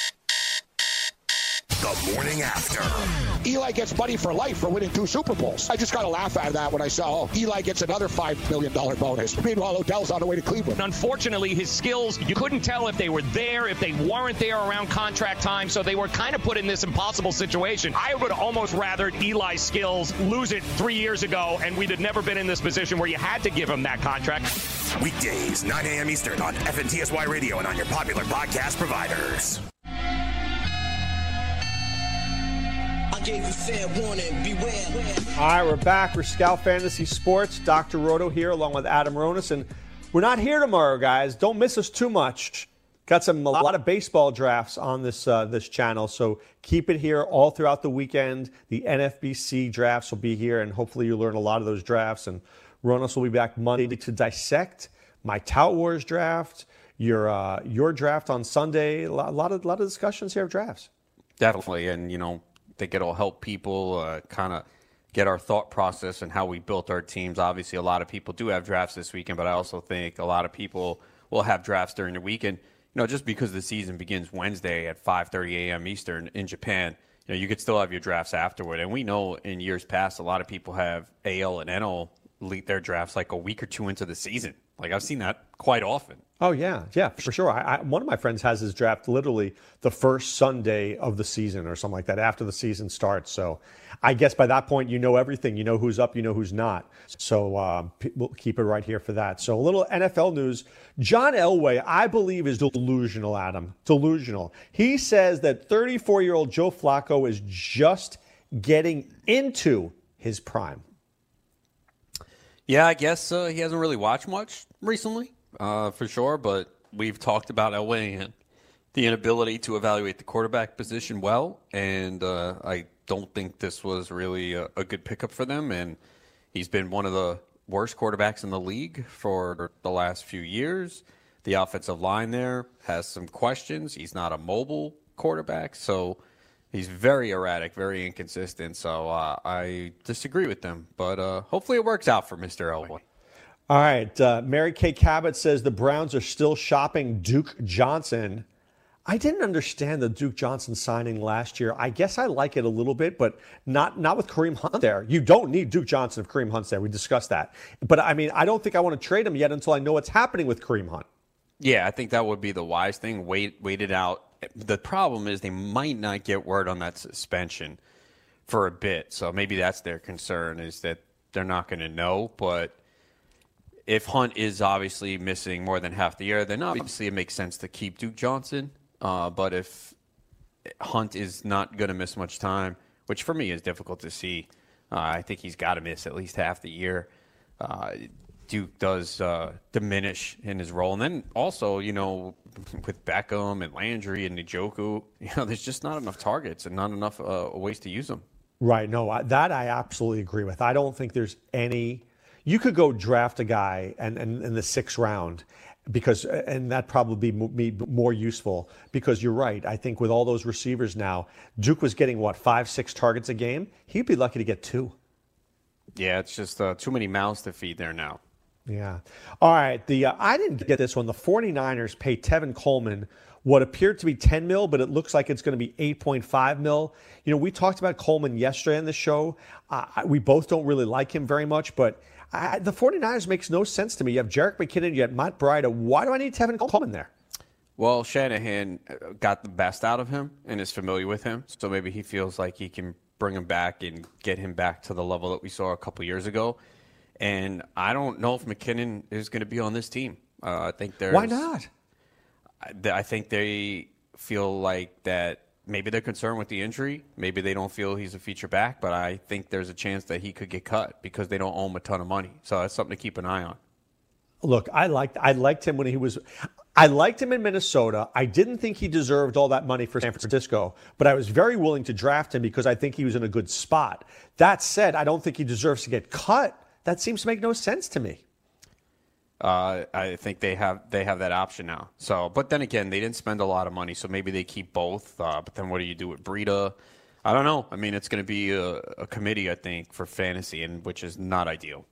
The morning after. Eli gets money for life for winning two Super Bowls. I just got to laugh at that when I saw, oh, Eli gets another $5 million bonus. Meanwhile, Odell's on the way to Cleveland. Unfortunately, his skills, you couldn't tell if they were there, if they weren't there around contract time, so they were kind of put in this impossible situation. I would almost rather Eli's skills lose it three years ago, and we'd have never been in this position where you had to give him that contract. Weekdays, 9 a.m. Eastern on FNTSY Radio and on your popular podcast providers. Gave you fair warning, beware. All right, we're back. We're Scout Fantasy Sports. Dr. Roto here, along with Adam Ronis, and we're not here tomorrow, guys. Don't miss us too much. Got some a lot of baseball drafts on this uh, this channel, so keep it here all throughout the weekend. The NFBC drafts will be here, and hopefully you learn a lot of those drafts. And Ronis will be back Monday to dissect my Tout Wars draft, your uh, your draft on Sunday. A lot, of a lot of lot of discussions here of drafts. Definitely, and you know think it'll help people uh, kind of get our thought process and how we built our teams. Obviously, a lot of people do have drafts this weekend, but I also think a lot of people will have drafts during the weekend. You know, just because the season begins Wednesday at 5:30 a.m. Eastern in Japan, you know, you could still have your drafts afterward. And we know in years past, a lot of people have AL and NL lead their drafts like a week or two into the season. Like I've seen that quite often. Oh yeah, yeah, for sure. I, I, one of my friends has his draft literally the first Sunday of the season or something like that after the season starts. So I guess by that point you know everything. You know who's up, you know who's not. So um, we'll keep it right here for that. So a little NFL news. John Elway, I believe, is delusional. Adam, delusional. He says that 34-year-old Joe Flacco is just getting into his prime. Yeah, I guess uh, he hasn't really watched much recently uh, for sure, but we've talked about Elway and the inability to evaluate the quarterback position well, and uh, I don't think this was really a, a, good pickup for them. And he's been one of the worst quarterbacks in the league for the last few years. The offensive line there has some questions. He's not a mobile quarterback, so he's very erratic, very inconsistent. So uh, I disagree with them, but uh, hopefully it works out for Mr. Elway. All right. Uh, Mary Kay Cabot says the Browns are still shopping Duke Johnson. I didn't understand the Duke Johnson signing last year. I guess I like it a little bit, but not not with Kareem Hunt there. You don't need Duke Johnson if Kareem Hunt's there. We discussed that. But I mean, I don't think I want to trade him yet until I know what's happening with Kareem Hunt. Yeah, I think that would be the wise thing. Wait, wait it out. The problem is they might not get word on that suspension for a bit. So maybe that's their concern is that they're not going to know. But if Hunt is obviously missing more than half the year, then obviously it makes sense to keep Duke Johnson. Uh, but if Hunt is not going to miss much time, which for me is difficult to see, uh, I think he's got to miss at least half the year. Uh, Duke does uh, diminish in his role, and then also, you know, with Beckham and Landry and Njoku, you know, there's just not enough targets and not enough uh, ways to use them. Right. No, that I absolutely agree with. I don't think there's any you could go draft a guy and, and in the sixth round because and that probably be more useful because you're right i think with all those receivers now duke was getting what five six targets a game he'd be lucky to get two yeah it's just uh, too many mouths to feed there now yeah all right the uh, i didn't get this one the 49ers pay tevin coleman what appeared to be 10 mil, but it looks like it's going to be 8.5 mil. You know, we talked about Coleman yesterday on the show. Uh, we both don't really like him very much, but I, the 49ers makes no sense to me. You have Jerick McKinnon, you have Matt Breida. Why do I need Tevin Coleman there? Well, Shanahan uh, got the best out of him and is familiar with him, so maybe he feels like he can bring him back and get him back to the level that we saw a couple years ago. And I don't know if McKinnon is going to be on this team. Uh, I think there's why not? I, I think they feel like that maybe they're concerned with the injury. Maybe they don't feel he's a feature back, but I think there's a chance that he could get cut because they don't owe him a ton of money. So that's something to keep an eye on. Look, I liked I liked him when he was I liked him in Minnesota. I didn't think he deserved all that money for San Francisco, but I was very willing to draft him because I think he was in a good spot. That said, I don't think he deserves to get cut. That seems to make no sense to me. Uh, I think they have they have that option now. So, but then again, they didn't spend a lot of money, so maybe they keep both. Uh, but then what do you do with Breida? I don't know. I mean, it's going to be a, a committee, I think, for fantasy, and which is not ideal.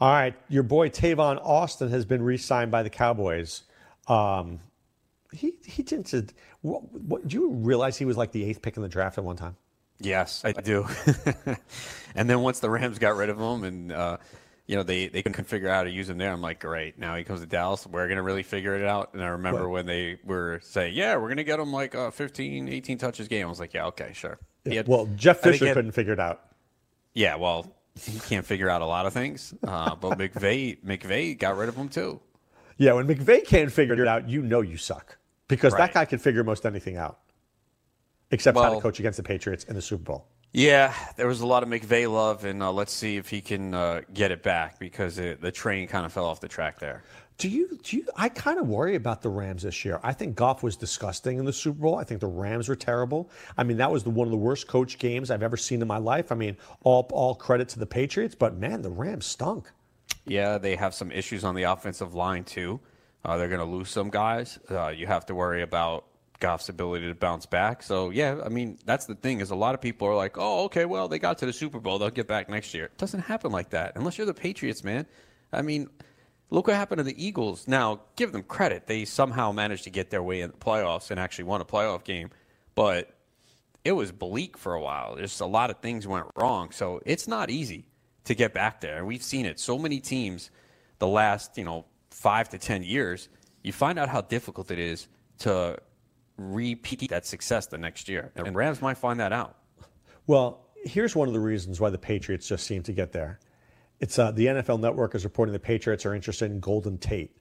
All right, your boy Tavon Austin has been re-signed by the Cowboys. Um, he he didn't. What, what, do you realize he was like the eighth pick in the draft at one time? Yes, I do. and then once the Rams got rid of him, and uh, you know they they couldn't figure out how to use him there, I'm like, great. Now he comes to Dallas. We're gonna really figure it out. And I remember What? when they were saying, yeah, we're gonna get him like uh, 15, 18 touches game. I was like, yeah, okay, sure. Had- well, Jeff Fisher had- couldn't figure it out. Yeah, well, he can't figure out a lot of things. Uh, but McVay McVay got rid of him too. Yeah, when McVay can't figure it out, you know you suck because that guy can figure most anything out, except how to coach against the Patriots in the Super Bowl. Yeah, there was a lot of McVay love, and uh, let's see if he can uh, get it back because it, the train kind of fell off the track there. Do you? Do you? I kind of worry about the Rams this year. I think Goff was disgusting in the Super Bowl. I think the Rams were terrible. I mean, that was the, one of the worst coach games I've ever seen in my life. I mean, all all credit to the Patriots, but man, the Rams stunk. Yeah, they have some issues on the offensive line too. Uh, they're going to lose some guys. Uh, you have to worry about Goff's ability to bounce back. So yeah, I mean that's the thing is a lot of people are like, oh, okay, well they got to the Super Bowl, they'll get back next year. It doesn't happen like that unless you're the Patriots, man. I mean, look what happened to the Eagles. Now, give them credit; they somehow managed to get their way in the playoffs and actually won a playoff game, but it was bleak for a while. Just a lot of things went wrong. So it's not easy to get back there. We've seen it so many teams the last, you know, five to ten years. You find out how difficult it is to repeat that success the next year. And Rams might find that out. Well, here's one of the reasons why the Patriots just seem to get there. It's uh, the NFL Network is reporting the Patriots are interested in Golden Tate.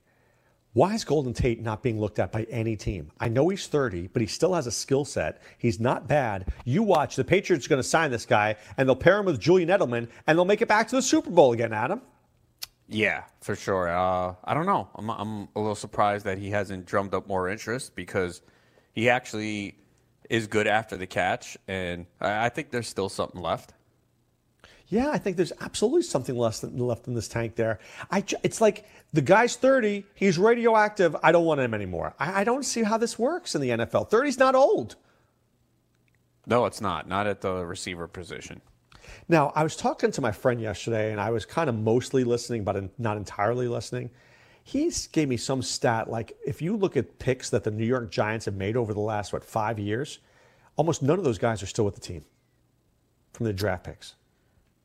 Why is Golden Tate not being looked at by any team? I know he's 30, but he still has a skill set. He's not bad. You watch, the Patriots are going to sign this guy, and they'll pair him with Julian Edelman, and they'll make it back to the Super Bowl again, Adam. Yeah, for sure. Uh, I don't know. I'm, I'm a little surprised that he hasn't drummed up more interest because he actually is good after the catch, and I, I think there's still something left. Yeah, I think there's absolutely something less than, left in this tank there. I, it's like the guy's 30, he's radioactive. I don't want him anymore. I, I don't see how this works in the NFL. 30's not old. No, it's not. Not at the receiver position. Now, I was talking to my friend yesterday, and I was kind of mostly listening, but not entirely listening. He gave me some stat like if you look at picks that the New York Giants have made over the last, what, five years, almost none of those guys are still with the team from the draft picks.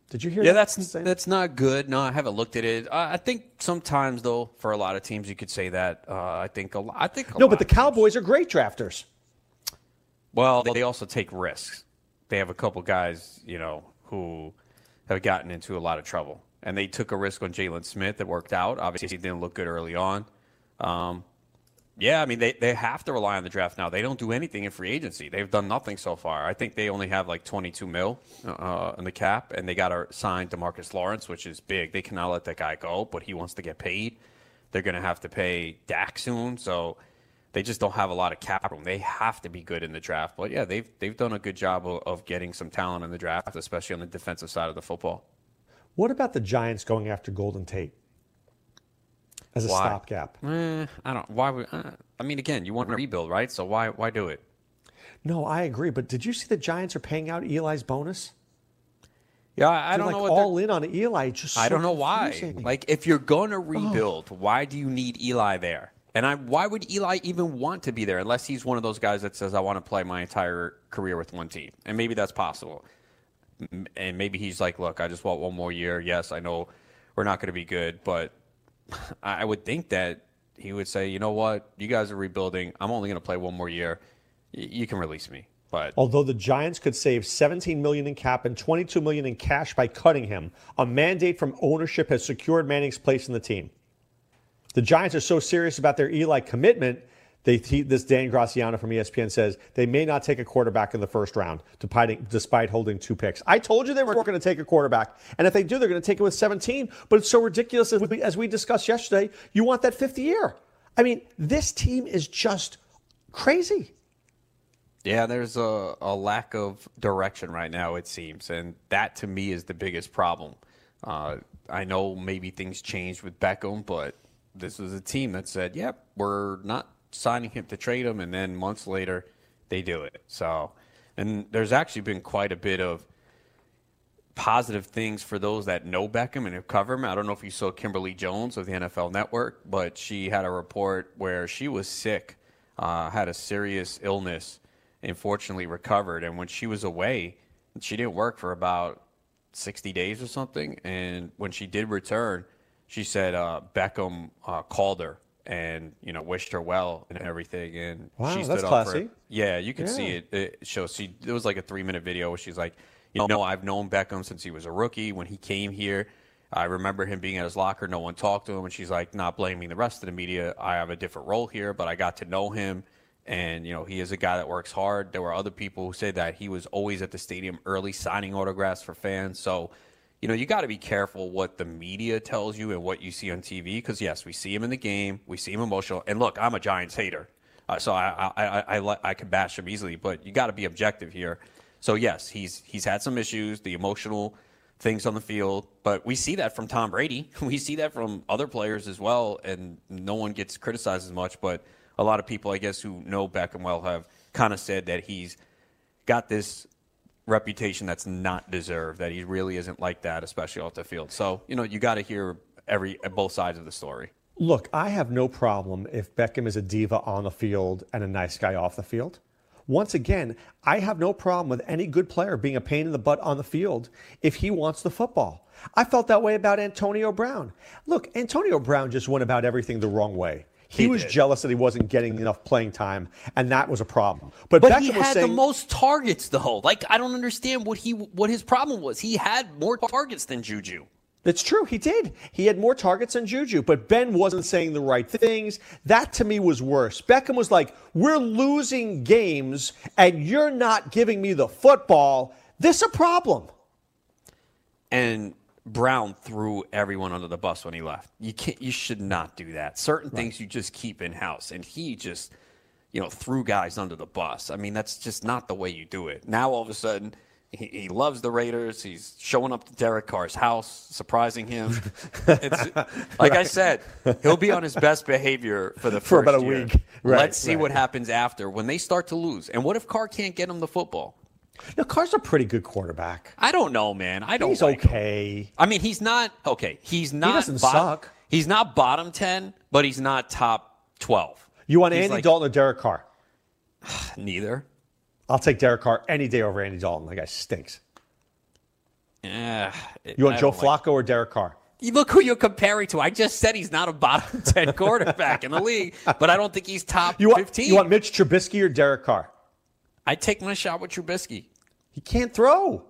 Did you hear yeah, that? that's that's not good. No, I haven't looked at it. Uh, I think sometimes though, for a lot of teams, you could say that. Uh, I think a lot. I think a No, but the Cowboys are great drafters. Well, they also take risks. They have a couple guys, you know, who have gotten into a lot of trouble, and they took a risk on Jaylon Smith that worked out. Obviously, he didn't look good early on. Um, yeah, I mean, they, they have to rely on the draft now. They don't do anything in free agency. They've done nothing so far. I think they only have like 22 mil uh, in the cap, and they got to sign Demarcus Lawrence, which is big. They cannot let that guy go, but he wants to get paid. They're going to have to pay Dak soon, so they just don't have a lot of cap room. They have to be good in the draft. But yeah, they've they've done a good job of, of getting some talent in the draft, especially on the defensive side of the football. What about the Giants going after Golden Tate as a Why? stopgap? Eh, I don't. Why would? Uh, I mean, again, you want to rebuild, right? So why why do it? No, I agree. But did you see the Giants are paying out Eli's bonus? Yeah, I, I don't like know what all in on Eli. Just I so don't know why. confusing. Like, if you're going to rebuild, why do you need Eli there? And I, why would Eli even want to be there unless he's one of those guys that says, "I want to play my entire career with one team"? And maybe that's possible. And maybe he's like, "Look, I just want one more year. Yes, I know we're not going to be good, but I would think that he would say, "You know what? You guys are rebuilding. I'm only going to play one more year. You can release me." But Although the Giants could save 17 million in cap and 22 million in cash by cutting him, a mandate from ownership has secured Manning's place in the team. The Giants are so serious about their Eli commitment They, he, this Dan Graziano from ESPN says they may not take a quarterback in the first round, despite, holding two picks. I told you they were going to take a quarterback, and if they do, they're going to take it with 17. But it's so ridiculous as we, as we discussed yesterday. You want that fifth year? I mean, this team is just crazy. Yeah, there's a, a lack of direction right now, it seems. And that to me is the biggest problem. Uh, I know maybe things changed with Beckham, but this was a team that said, yep, we're not signing him to trade him. And then months later, they do it. So, and there's actually been quite a bit of positive things for those that know Beckham and have covered him. I don't know if you saw Kimberly Jones of the NFL Network, but she had a report where she was sick, uh, had a serious illness, and fortunately recovered. And when she was away, she didn't work for about 60 days or something. And when she did return, she said uh, Beckham uh, called her and you know wished her well and everything. And Wow, she stood that's up classy. For, yeah, you can see it. It shows. She it was like a three minute video where she's like, you oh. know, I've known Beckham since he was a rookie. When he came here, I remember him being at his locker. No one talked to him, and she's like, not blaming the rest of the media. I have a different role here, but I got to know him. And you know he is a guy that works hard. There were other people who said that he was always at the stadium early, signing autographs for fans. So, you know, you got to be careful what the media tells you and what you see on TV. Because yes, we see him in the game, we see him emotional. And look, I'm a Giants hater, uh, so I I, I, I, I can bash him easily. But you got to be objective here. So yes, he's he's had some issues, the emotional things on the field, but we see that from Tom Brady. We see that from other players as well, and no one gets criticized as much. But a lot of people, I guess, who know Beckham well, have kind of said that he's got this reputation that's not deserved. That he really isn't like that, especially off the field. So you know, you got to hear every both sides of the story. Look, I have no problem if Beckham is a diva on the field and a nice guy off the field. Once again, I have no problem with any good player being a pain in the butt on the field if he wants the football. I felt that way about Antonio Brown. Look, Antonio Brown just went about everything the wrong way. He, He was did. jealous that he wasn't getting enough playing time, and that was a problem. But, But Beckham he had saying, the most targets, though. Like I don't understand what he what his problem was. He had more targets than Juju. It's true, he did. He had more targets than Juju, but Ben wasn't saying the right things. That to me was worse. Beckham was like, We're losing games and you're not giving me the football. This a problem. And Brown threw everyone under the bus when he left. You can't. You should not do that. Certain things you just keep in house, and he just, you know, threw guys under the bus. I mean, that's just not the way you do it. Now all of a sudden. He, he loves the Raiders. He's showing up to Derek Carr's house, surprising him. It's, like I said, he'll be on his best behavior for the For about a year. week. Right, Let's see right. what happens after when they start to lose. And what if Carr can't get him the football? Now, Carr's a pretty good quarterback. I don't know, man. I don't. He's like him. okay. I mean, he's not okay. He's not. He doesn't suck. He's not bottom ten, but he's not top twelve. You want He's Andy like- Dalton or Derek Carr? Neither. I'll take Derek Carr any day over Andy Dalton. That guy stinks. Yeah. You want I Joe don't like- Flacco or Derek Carr? You look who you're comparing to. I just said he's not a bottom ten quarterback in the league, but I don't think he's top You want, fifteen. you want Mitch Trubisky or Derek Carr? I take my shot with Trubisky. He can't throw.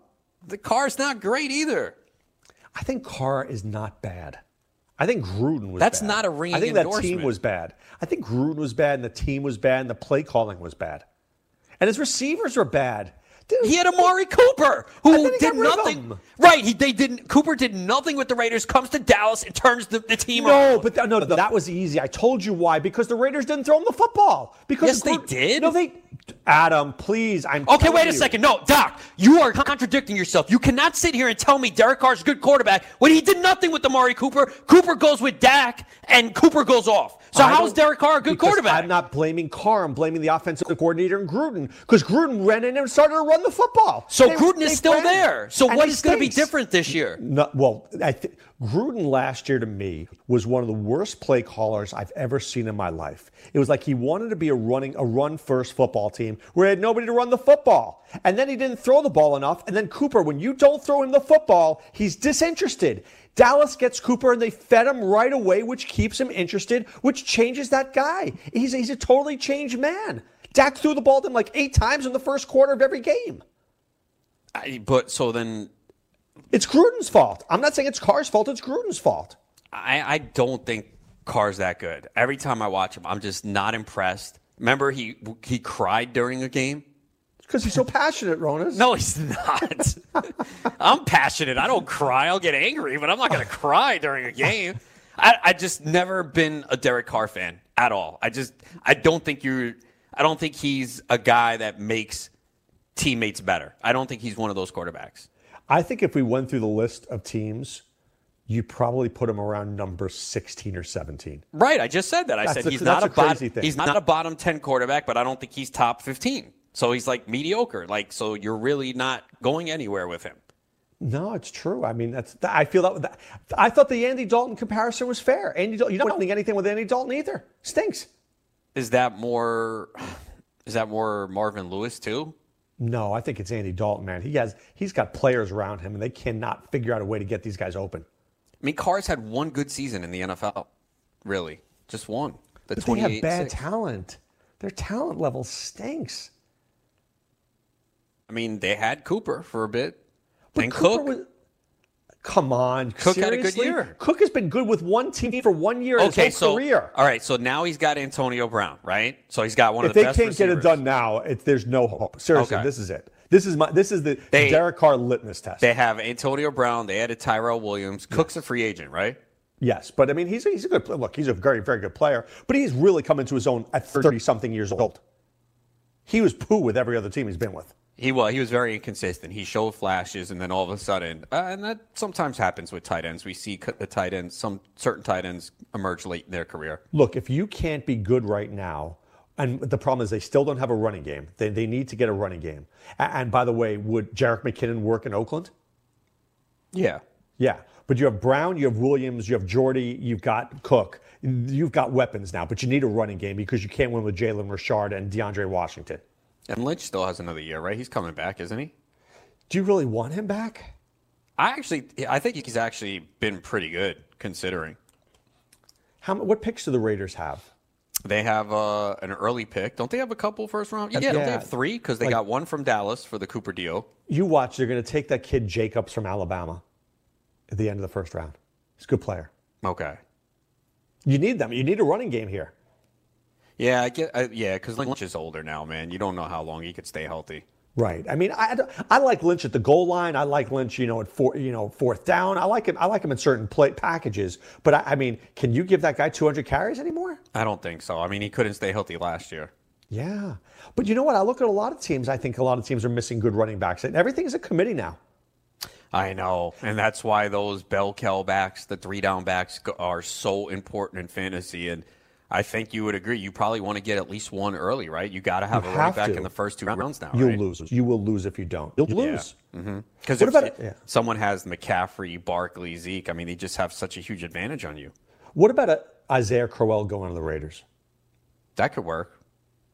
The Carr's not great either. I think Carr is not bad. I think Gruden was That's bad. not a ringing I think that team was bad. I think Gruden was bad and the team was bad and the play calling was bad. And his receivers were bad. Dude, He had Amari Cooper, who did got rid of nothing. Right, he they didn't. Cooper did nothing with the Raiders. Comes to Dallas and turns the, the team No, around. but th- no, that was easy. I told you why. Because the Raiders didn't throw him the football. Because Yes, they did. No, they. Adam, please. I'm. Okay, wait a you. second. No, Doc, you are contradicting yourself. You cannot sit here and tell me Derek Carr's a good quarterback when he did nothing with Amari Cooper. Cooper goes with Dak, and Cooper goes off. So I how is Derek Carr a good quarterback? I'm not blaming Carr. I'm blaming the offensive coordinator and Gruden because Gruden ran in and started to run the football. so They- Gruden is still ran. there. So And what going to be different this year? No, well, I think Gruden last year to me was one of the worst play callers I've ever seen in my life. It was like he wanted to be a running a run first football team where he had nobody to run the football. And then he didn't throw the ball enough. And then Cooper, when you don't throw him the football, he's disinterested. Dallas gets Cooper and they fed him right away, which keeps him interested, which changes that guy. He's, he's a totally changed man. Dak threw the ball to him like eight times in the first quarter of every game. I, but so then It's Gruden's fault. I'm not saying it's Carr's fault, it's Gruden's fault. I, I don't think Carr's that good. Every time I watch him, I'm just not impressed. Remember, he he cried during a game. Because he's so passionate, Ronis. No, he's not. I'm passionate. I don't cry. I'll get angry, but I'm not going to cry during a game. I, I just never been a Derek Carr fan at all. I just I don't think you're. I don't think he's a guy that makes teammates better. I don't think he's one of those quarterbacks. I think if we went through the list of teams, you probably put him around number 16 or 17. Right. I just said that. I That's said a- he's not a a, bot- crazy thing. he's not a bottom 10 quarterback, but I don't think he's top 15. So he's like mediocre. Like so you're really not going anywhere with him. No, it's true. I mean, that's. I feel that, that. I thought the Andy Dalton comparison was fair. Andy, Dalton, you don't think anything with Andy Dalton either. Stinks. Is that more is that more Marvin Lewis too? No, I think it's Andy Dalton, man. He has. He's got players around him, and they cannot figure out a way to get these guys open. I mean, Carr's had one good season in the NFL. Really. Just one. The But they have 28 bad talent. Their talent level stinks. I mean, they had Cooper for a bit. But and Cooper Cook. was- Come on, Cook had a good year. Cook has been good with one team for one year in Okay, his so career. all right, so now he's got Antonio Brown, right? So he's got one if of the they best can't get it done now, it, there's no hope. Seriously, Okay. this is it. This is my. This is the They- Derek Carr litmus test. They have Antonio Brown. They added Tyrell Williams. Cook's a free agent, right? Yes, but I mean, he's a, he's a good look. He's a very very good player, but he's really come into his own at thirty something years old. He was poo with every other team he's been with. He was. He was very inconsistent. He showed flashes, and then all of a sudden, uh, and that sometimes happens with tight ends. We see the tight ends, some certain tight ends emerge late in their career. Look, if you can't be good right now, and the problem is they still don't have a running game. They, they need to get a running game. A- And, by the way, would Jerick McKinnon work in Oakland? Yeah. Yeah. But you have Brown, you have Williams, you have Jordy, you've got Cook. You've got weapons now, but you need a running game because you can't win with Jalen Richard and DeAndre Washington. And Lynch still has another year, right? He's coming back, isn't he? Do you really want him back? I actually, I think he's actually been pretty good considering. How, what picks do the Raiders have? They have uh, an early pick. Don't they have a couple first round? Yeah, Uh, don't they have three? Because they Like- got one from Dallas for the Cooper deal. You watch, they're going to take that kid Jacobs from Alabama at the end of the first round. He's a good player. Okay. You need them. You need a running game here. Yeah, I get. I, yeah, because Lynch is older now, man. You don't know how long he could stay healthy. Right. I mean, I, I like Lynch at the goal line. I like Lynch, you know, at four, you know, fourth down. I like him. I like him in certain play packages. But I, I mean, can you give that guy 200 carries anymore? I don't think so. I mean, he couldn't stay healthy last year. Yeah. But you know what? I look at a lot of teams. I think a lot of teams are missing good running backs. And everything's a committee now. I know, and that's why those bell cow backs, the three down backs, are so important in fantasy. And I think you would agree. You probably want to get at least one early, right? You got to have You a running back to. in the first two rounds now. You'll right? lose. You will lose if you don't. You'll lose. Because What if about it- it- yeah. someone has McCaffrey, Barkley, Zeke, I mean, they just have such a huge advantage on you. What about uh Isaiah Crowell going to the Raiders? That could work.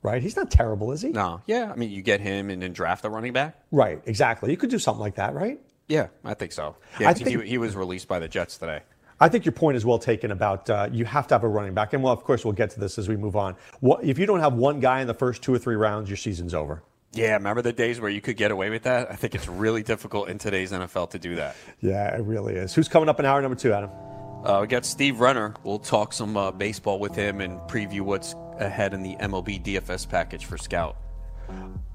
Right? He's not terrible, is he? No, yeah. I mean, you get him and then draft the running back. Right. Exactly. You could do something like that, right? Yeah, I think so. Yeah, I 'cause think- he, he was released by the Jets today. I think your point is well taken about uh, you have to have a running back. And well, of course, we'll get to this as we move on. What, if you don't have one guy in the first two or three rounds, your season's over. Yeah, remember the days where you could get away with that? I think it's really difficult in today's NFL to do that. Yeah, it really is. Who's coming up in hour number two, Adam? Uh, we got Steve Renner. We'll talk some uh, baseball with him and preview what's ahead in the MLB DFS package for Scout.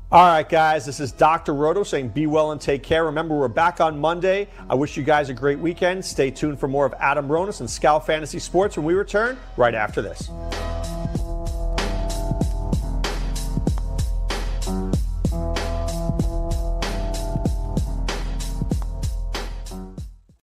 All right, guys, this is Dr. Roto saying be well and take care. Remember, we're back on Monday. I wish you guys a great weekend. Stay tuned for more of Adam Ronis and Scout Fantasy Sports when we return right after this.